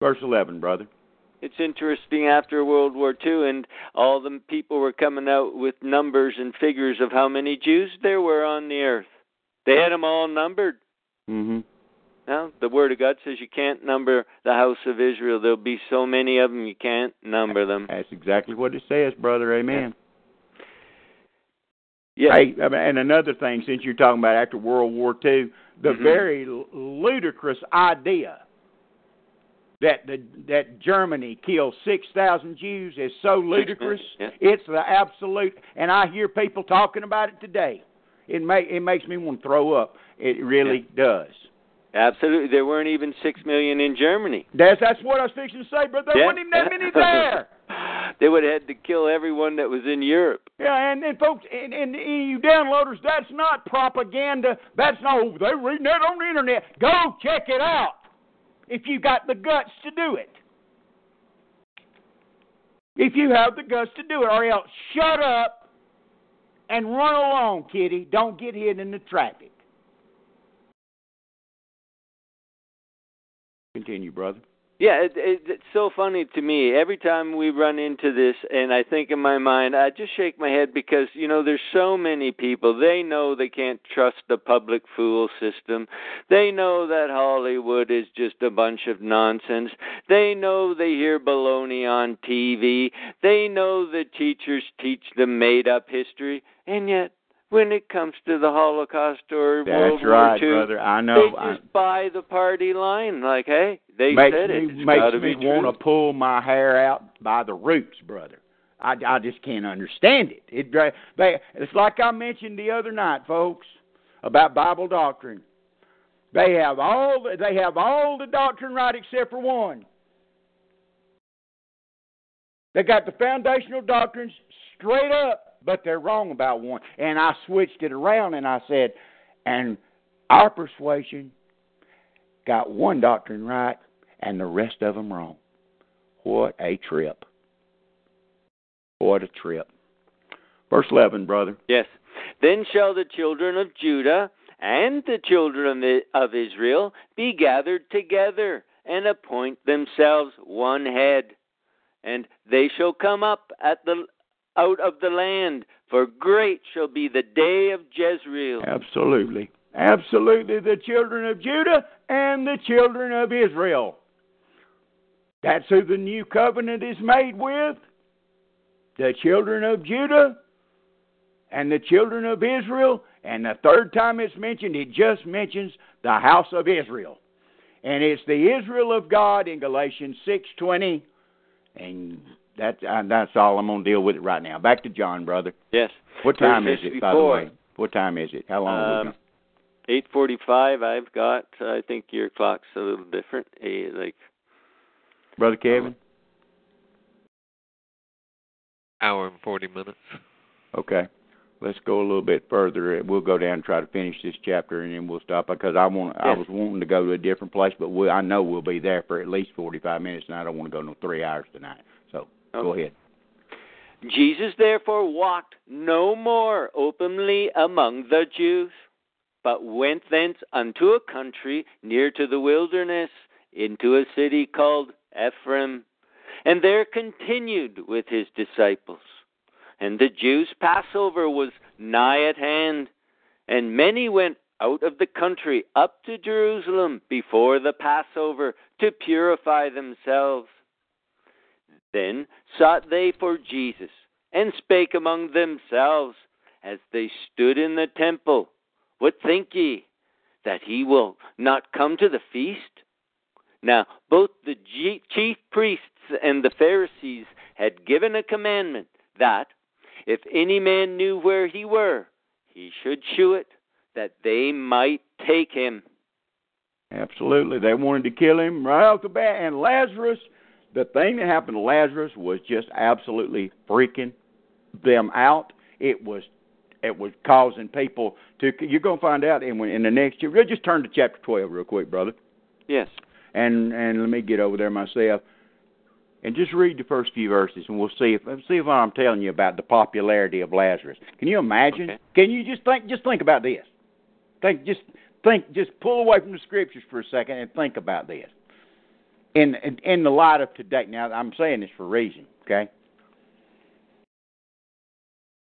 Verse 11, brother. It's interesting after World War II, and all the people were coming out with numbers and figures of how many Jews there were on the earth. They had them all numbered. Mm-hmm. Now, the Word of God says you can't number the house of Israel. There'll be so many of them, you can't number them. That's exactly what it says, brother. Amen. Yeah. Hey, and another thing, since you're talking about after World War II, the Mhm. very ludicrous idea that the that Germany killed six thousand Jews is so ludicrous. yeah. It's the absolute, and I hear people talking about it today. It make it makes me want to throw up. It really does. Absolutely. There weren't even six million in Germany. That's that's what I was fixing to say, but there Yeah. wasn't even that many there. They would have had to kill everyone that was in Europe. Yeah, and, and folks, and, and, you downloaders, that's not propaganda. That's not, oh, they're reading that on the internet. Go check it out if you got the guts to do it. If you have the guts to do it, or else shut up and run along, kitty. Don't get hit in the traffic. Continue, brother. Yeah, it, it, it's so funny to me. Every time we run into this, and I think in my mind, I just shake my head because you know there's so many people. They know they can't trust the public fool system. They know that Hollywood is just a bunch of nonsense. They know they hear baloney on TV. They know the teachers teach them made-up history, and yet when it comes to the Holocaust or World right, War II, brother. I know. they I- just buy the party line. Like, hey, they makes said it. It's makes me want to pull my hair out by the roots, brother. I, I just can't understand it. It it's like I mentioned the other night, folks, about Bible doctrine. They have all the, they have all the doctrine right except for one. They got the foundational doctrines straight up. But they're wrong about one. And I switched it around and I said, and our persuasion got one doctrine right and the rest of them wrong. What a trip. What a trip. Verse 11, brother. Yes. Then shall the children of Judah and the children of Israel be gathered together and appoint themselves one head. And they shall come up at the out of the land, for great shall be the day of Jezreel. Absolutely. Absolutely. The children of Judah and the children of Israel. That's who the new covenant is made with. The children of Judah and the children of Israel. And the third time it's mentioned, it just mentions the house of Israel. And it's the Israel of God in Galatians 6.20. And that, uh, that's all. I'm going to deal with it right now. Back to John, brother. Yes. What time is it, by the way? What time is it? How long have we Um. Eight forty-five. I've got. I think your clock's a little different. Eh, like Brother Kevin? Hour and 40 minutes. Okay. Let's go a little bit further. We'll go down and try to finish this chapter, and then we'll stop because I want. I Yes. was wanting to go to a different place, but we, I know we'll be there for at least forty-five minutes, and I don't want to go no three hours tonight. So go ahead. Jesus therefore walked no more openly among the Jews, but went thence unto a country near to the wilderness, into a city called Ephraim, and there continued with his disciples. And the Jews' Passover was nigh at hand, and many went out of the country up to Jerusalem before the Passover to purify themselves. Then sought they for Jesus, and spake among themselves as they stood in the temple, What think ye, that he will not come to the feast? Now both the chief priests and the Pharisees had given a commandment that, if any man knew where he were, he should shew it, that they might take him. Absolutely, they wanted to kill him right off the bat. And Lazarus, the thing that happened to Lazarus was just absolutely freaking them out. It was, it was causing people to. You're going to find out in in the next year. Just turn to chapter twelve real quick, brother. Yes. and and let me get over there myself and just read the first few verses and we'll see if see if I'm telling you about the popularity of Lazarus. Can you imagine? Okay. Can you just think just think about this. Think just think just pull away from the scriptures for a second and think about this. In in, in the light of today. Now I'm saying this for a reason, okay?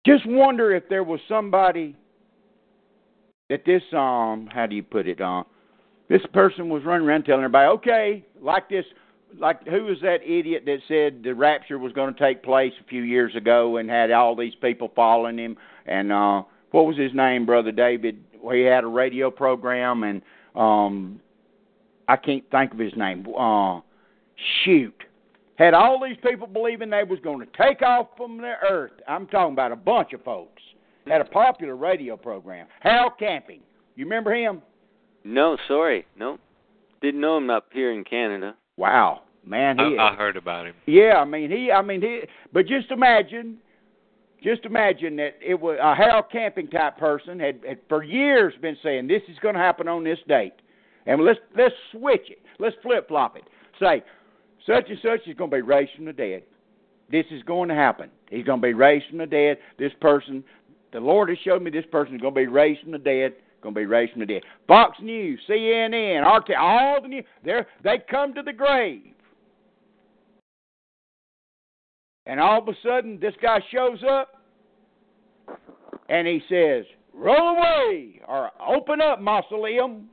Just wonder if there was somebody that this um how do you put it um this person was running around telling everybody, okay, like this, like who was that idiot that said the rapture was going to take place a few years ago and had all these people following him? And uh, what was his name, brother David? He had a radio program, and um, I can't think of his name. Uh, shoot, had all these people believing they was going to take off from the earth. I'm talking about a bunch of folks. Had a popular radio program. Hal Camping, you remember him? No, sorry. No. Didn't know him up here in Canada. Wow, man, he I, I heard about him. Yeah, I mean he. I mean he. But just imagine, just imagine that it was a Harold Camping type person had, had for years been saying this is going to happen on this date, and let's let's switch it. Let's flip flop it. Say such and such is going to be raised from the dead. This is going to happen. He's going to be raised from the dead. This person, the Lord has showed me this person is going to be raised from the dead. Going to be raised from the dead. Fox News, CNN, RT, all the news. They they come to the grave. And all of a sudden, this guy shows up and he says, Roll away or open up, mausoleum.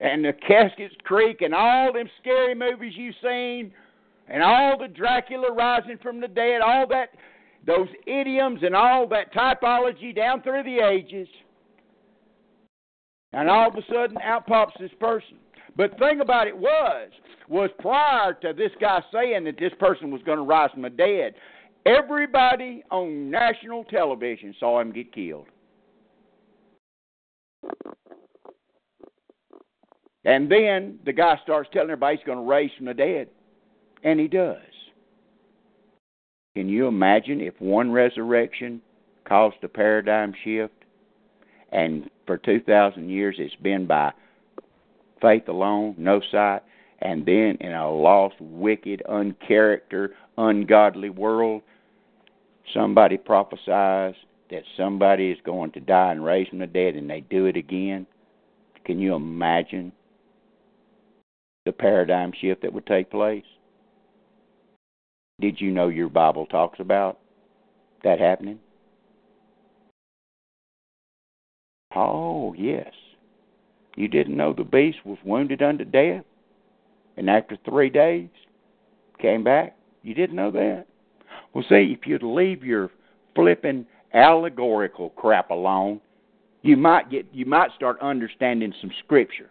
And the caskets creak and all them scary movies you've seen and all the Dracula rising from the dead, all that, those idioms and all that typology down through the ages. And all of a sudden, out pops this person. But the thing about it was, was prior to this guy saying that this person was going to rise from the dead, everybody on national television saw him get killed. And then the guy starts telling everybody he's going to raise from the dead. And he does. Can you imagine if one resurrection caused a paradigm shift? And for 2,000 years it's been by faith alone, no sight, and then in a lost, wicked, uncharacter, ungodly world, somebody prophesies that somebody is going to die and raise from the dead and they do it again. Can you imagine the paradigm shift that would take place? Did you know your Bible talks about that happening? Oh, yes. You didn't know the beast was wounded unto death? And after three days came back? You didn't know that? Well, see, if you'd leave your flipping allegorical crap alone, you might get you might start understanding some scripture.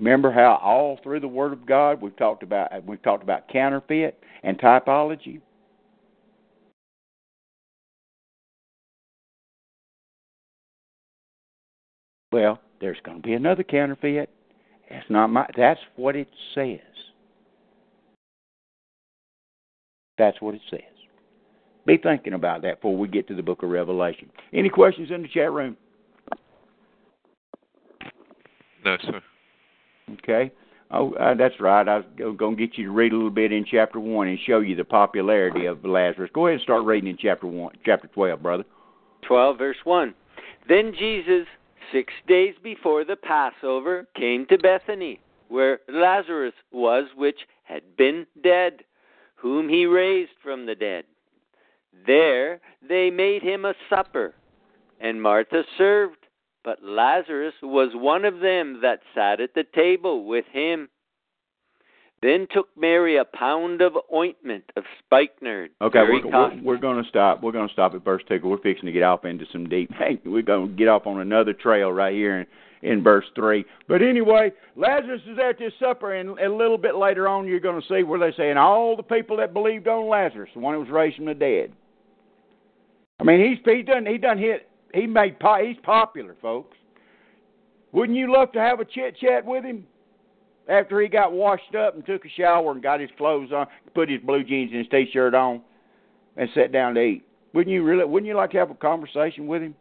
Remember how all through the Word of God we've talked about we've talked about counterfeit and typology. Well, there's going to be another counterfeit. That's not my. That's what it says. That's what it says. Be thinking about that before we get to the book of Revelation. Any questions in the chat room? No, sir. Okay. Oh, uh, that's right. I was going to get you to read a little bit in chapter one and show you the popularity of Lazarus. Go ahead and start reading in chapter one, chapter twelve, brother. Twelve, verse one. Then Jesus, six days before the Passover, came to Bethany, where Lazarus was, which had been dead, whom he raised from the dead. There they made him a supper, and Martha served, but Lazarus was one of them that sat at the table with him. Then took Mary a pound of ointment of spikenard. Okay, we're, we're, we're going to stop. We're going to stop at verse two. We're fixing to get off into some deep. Hey, we're going to get off on another trail right here in, in verse three. But anyway, Lazarus is at this supper, and a little bit later on, you're going to see where they say, and all the people that believed on Lazarus, the one who was raised from the dead. I mean, he's he done he done hit he made po- he's popular, folks. Wouldn't you love to have a chit chat with him after he got washed up and took a shower and got his clothes on, put his blue jeans and his t-shirt on, and sat down to eat? Wouldn't you really? Wouldn't you like to have a conversation with him?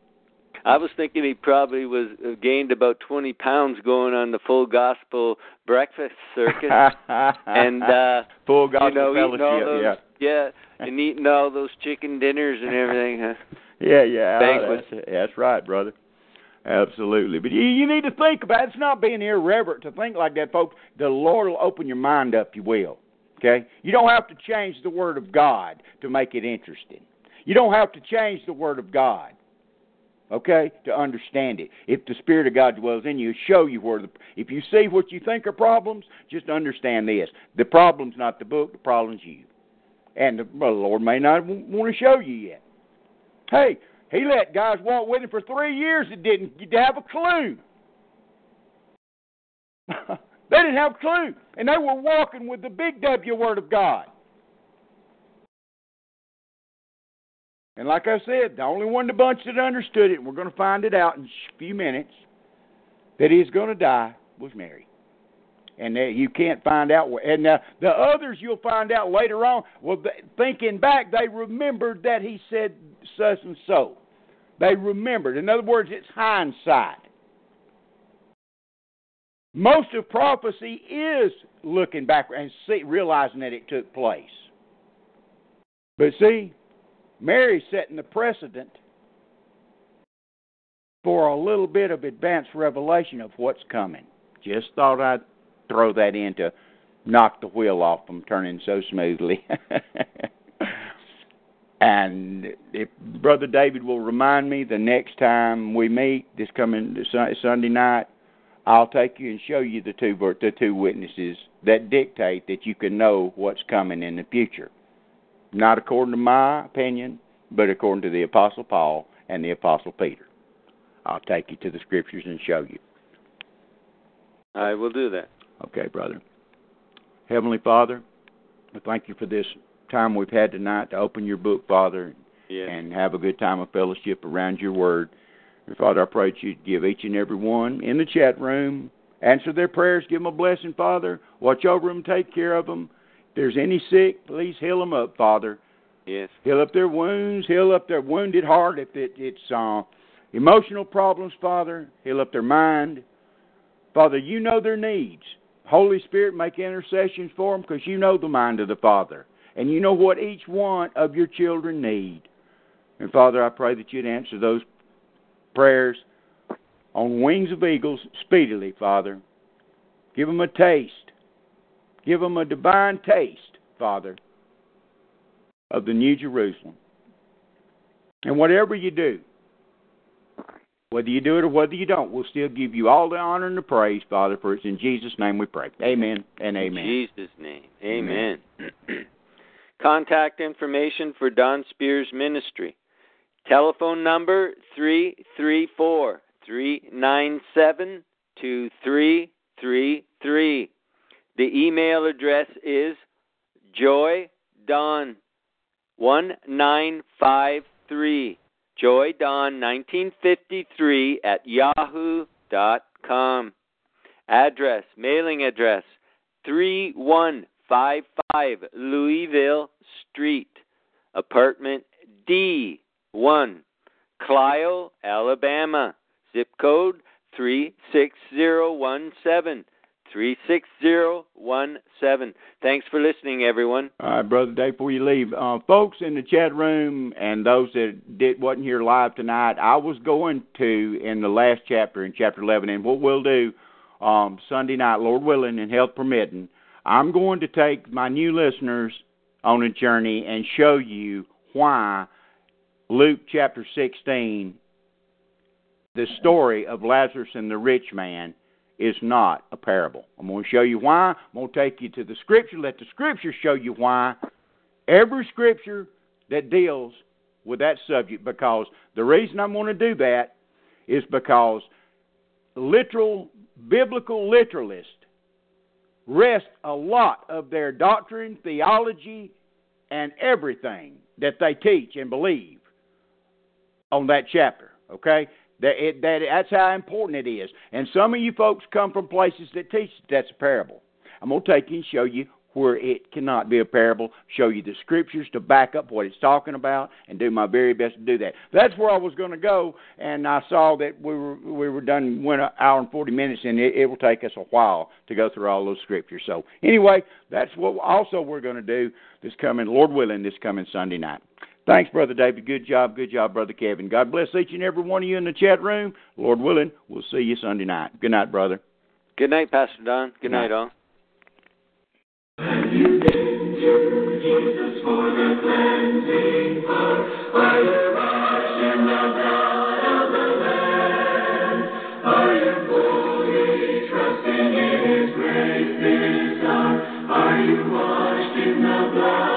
I was thinking he probably was uh, gained about twenty pounds going on the full gospel breakfast circuit, and uh, full gospel you know, fellowship. those, yeah, yeah, and eating all those chicken dinners and everything. Huh? Yeah, yeah. Banquet. That's, that's right, brother. Absolutely. But you, you need to think about it. It's not being irreverent to think like that, folks. The Lord will open your mind up, you will. Okay? You don't have to change the Word of God to make it interesting. You don't have to change the Word of God, okay, to understand it. If the Spirit of God dwells in you, show you where the. If you see what you think are problems, just understand this: the problem's not the book, the problem's you. And the, well, the Lord may not want to show you yet. Hey, he let guys walk with him for three years that didn't have a clue. they didn't have a clue. And they were walking with the big W Word of God. And like I said, the only one in the bunch that understood it, and we're going to find it out in a few minutes, that he's going to die was Mary. And you can't find out. And now the others you'll find out later on. Well, thinking back, they remembered that he said such and so. They remembered. In other words, it's hindsight. Most of prophecy is looking back and see, realizing that it took place. But see, Mary's setting the precedent for a little bit of advanced revelation of what's coming. Just thought I'd throw that in to knock the wheel off from turning so smoothly. and if Brother David will remind me the next time we meet this coming Sunday night, I'll take you and show you the two the two witnesses that dictate that you can know what's coming in the future. Not according to my opinion, but according to the Apostle Paul and the Apostle Peter. I'll take you to the scriptures and show you. I will do that. Okay, brother. Heavenly Father, we thank you for this time we've had tonight to open your book, Father, yes. and have a good time of fellowship around your word. And Father, I pray that you'd give each and every one in the chat room, answer their prayers, give them a blessing, Father. Watch over them, take care of them. If there's any sick, please heal them up, Father. Yes. Heal up their wounds, heal up their wounded heart. If it, it's uh, emotional problems, Father, heal up their mind. Father, you know their needs. Holy Spirit, make intercessions for them because you know the mind of the Father. And you know what each one of your children need. And Father, I pray that you'd answer those prayers on wings of eagles speedily, Father. Give them a taste. Give them a divine taste, Father, of the New Jerusalem. And whatever you do, whether you do it or whether you don't, we'll still give you all the honor and the praise, Father, for it's in Jesus' name we pray. Amen and amen. In Jesus' name. Amen. Contact information for Don Spears Ministry. Telephone number 334 397 2333. The email address is joydon1953. Joydon1953 at yahoo.com. Address, mailing address 3155 Louisville Street, apartment D1, Clio, Alabama. Zip code 36017. 36017. Thanks for listening, everyone. All right, Brother Dave, before you leave, uh, folks in the chat room and those that did, wasn't here live tonight, I was going to, in the last chapter, in chapter 11, and what we'll do um, Sunday night, Lord willing and health permitting, I'm going to take my new listeners on a journey and show you why Luke chapter 16, the story of Lazarus and the rich man, is not a parable. I'm going to show you why. I'm going to take you to the Scripture. Let the Scripture show you why. Every Scripture that deals with that subject, because the reason I'm going to do that is because literal, biblical literalists rest a lot of their doctrine, theology, and everything that they teach and believe on that chapter. Okay? That, it, that that's how important it is. And some of you folks come from places that teach that that's a parable. I'm going to take you and show you where it cannot be a parable, show you the scriptures to back up what it's talking about, and do my very best to do that. That's where I was going to go, and I saw that we were we were done one hour and forty minutes, and it, it will take us a while to go through all those scriptures. So anyway, that's what also we're going to do this coming, Lord willing, this coming Sunday night. Thanks, Brother David. Good job. Good job, Brother Kevin. God bless each and every one of you in the chat room. Lord willing, we'll see you Sunday night. Good night, brother. Good night, Pastor Don. Good night, all. And you came to Jesus for the cleansing flood. Are you washed in the blood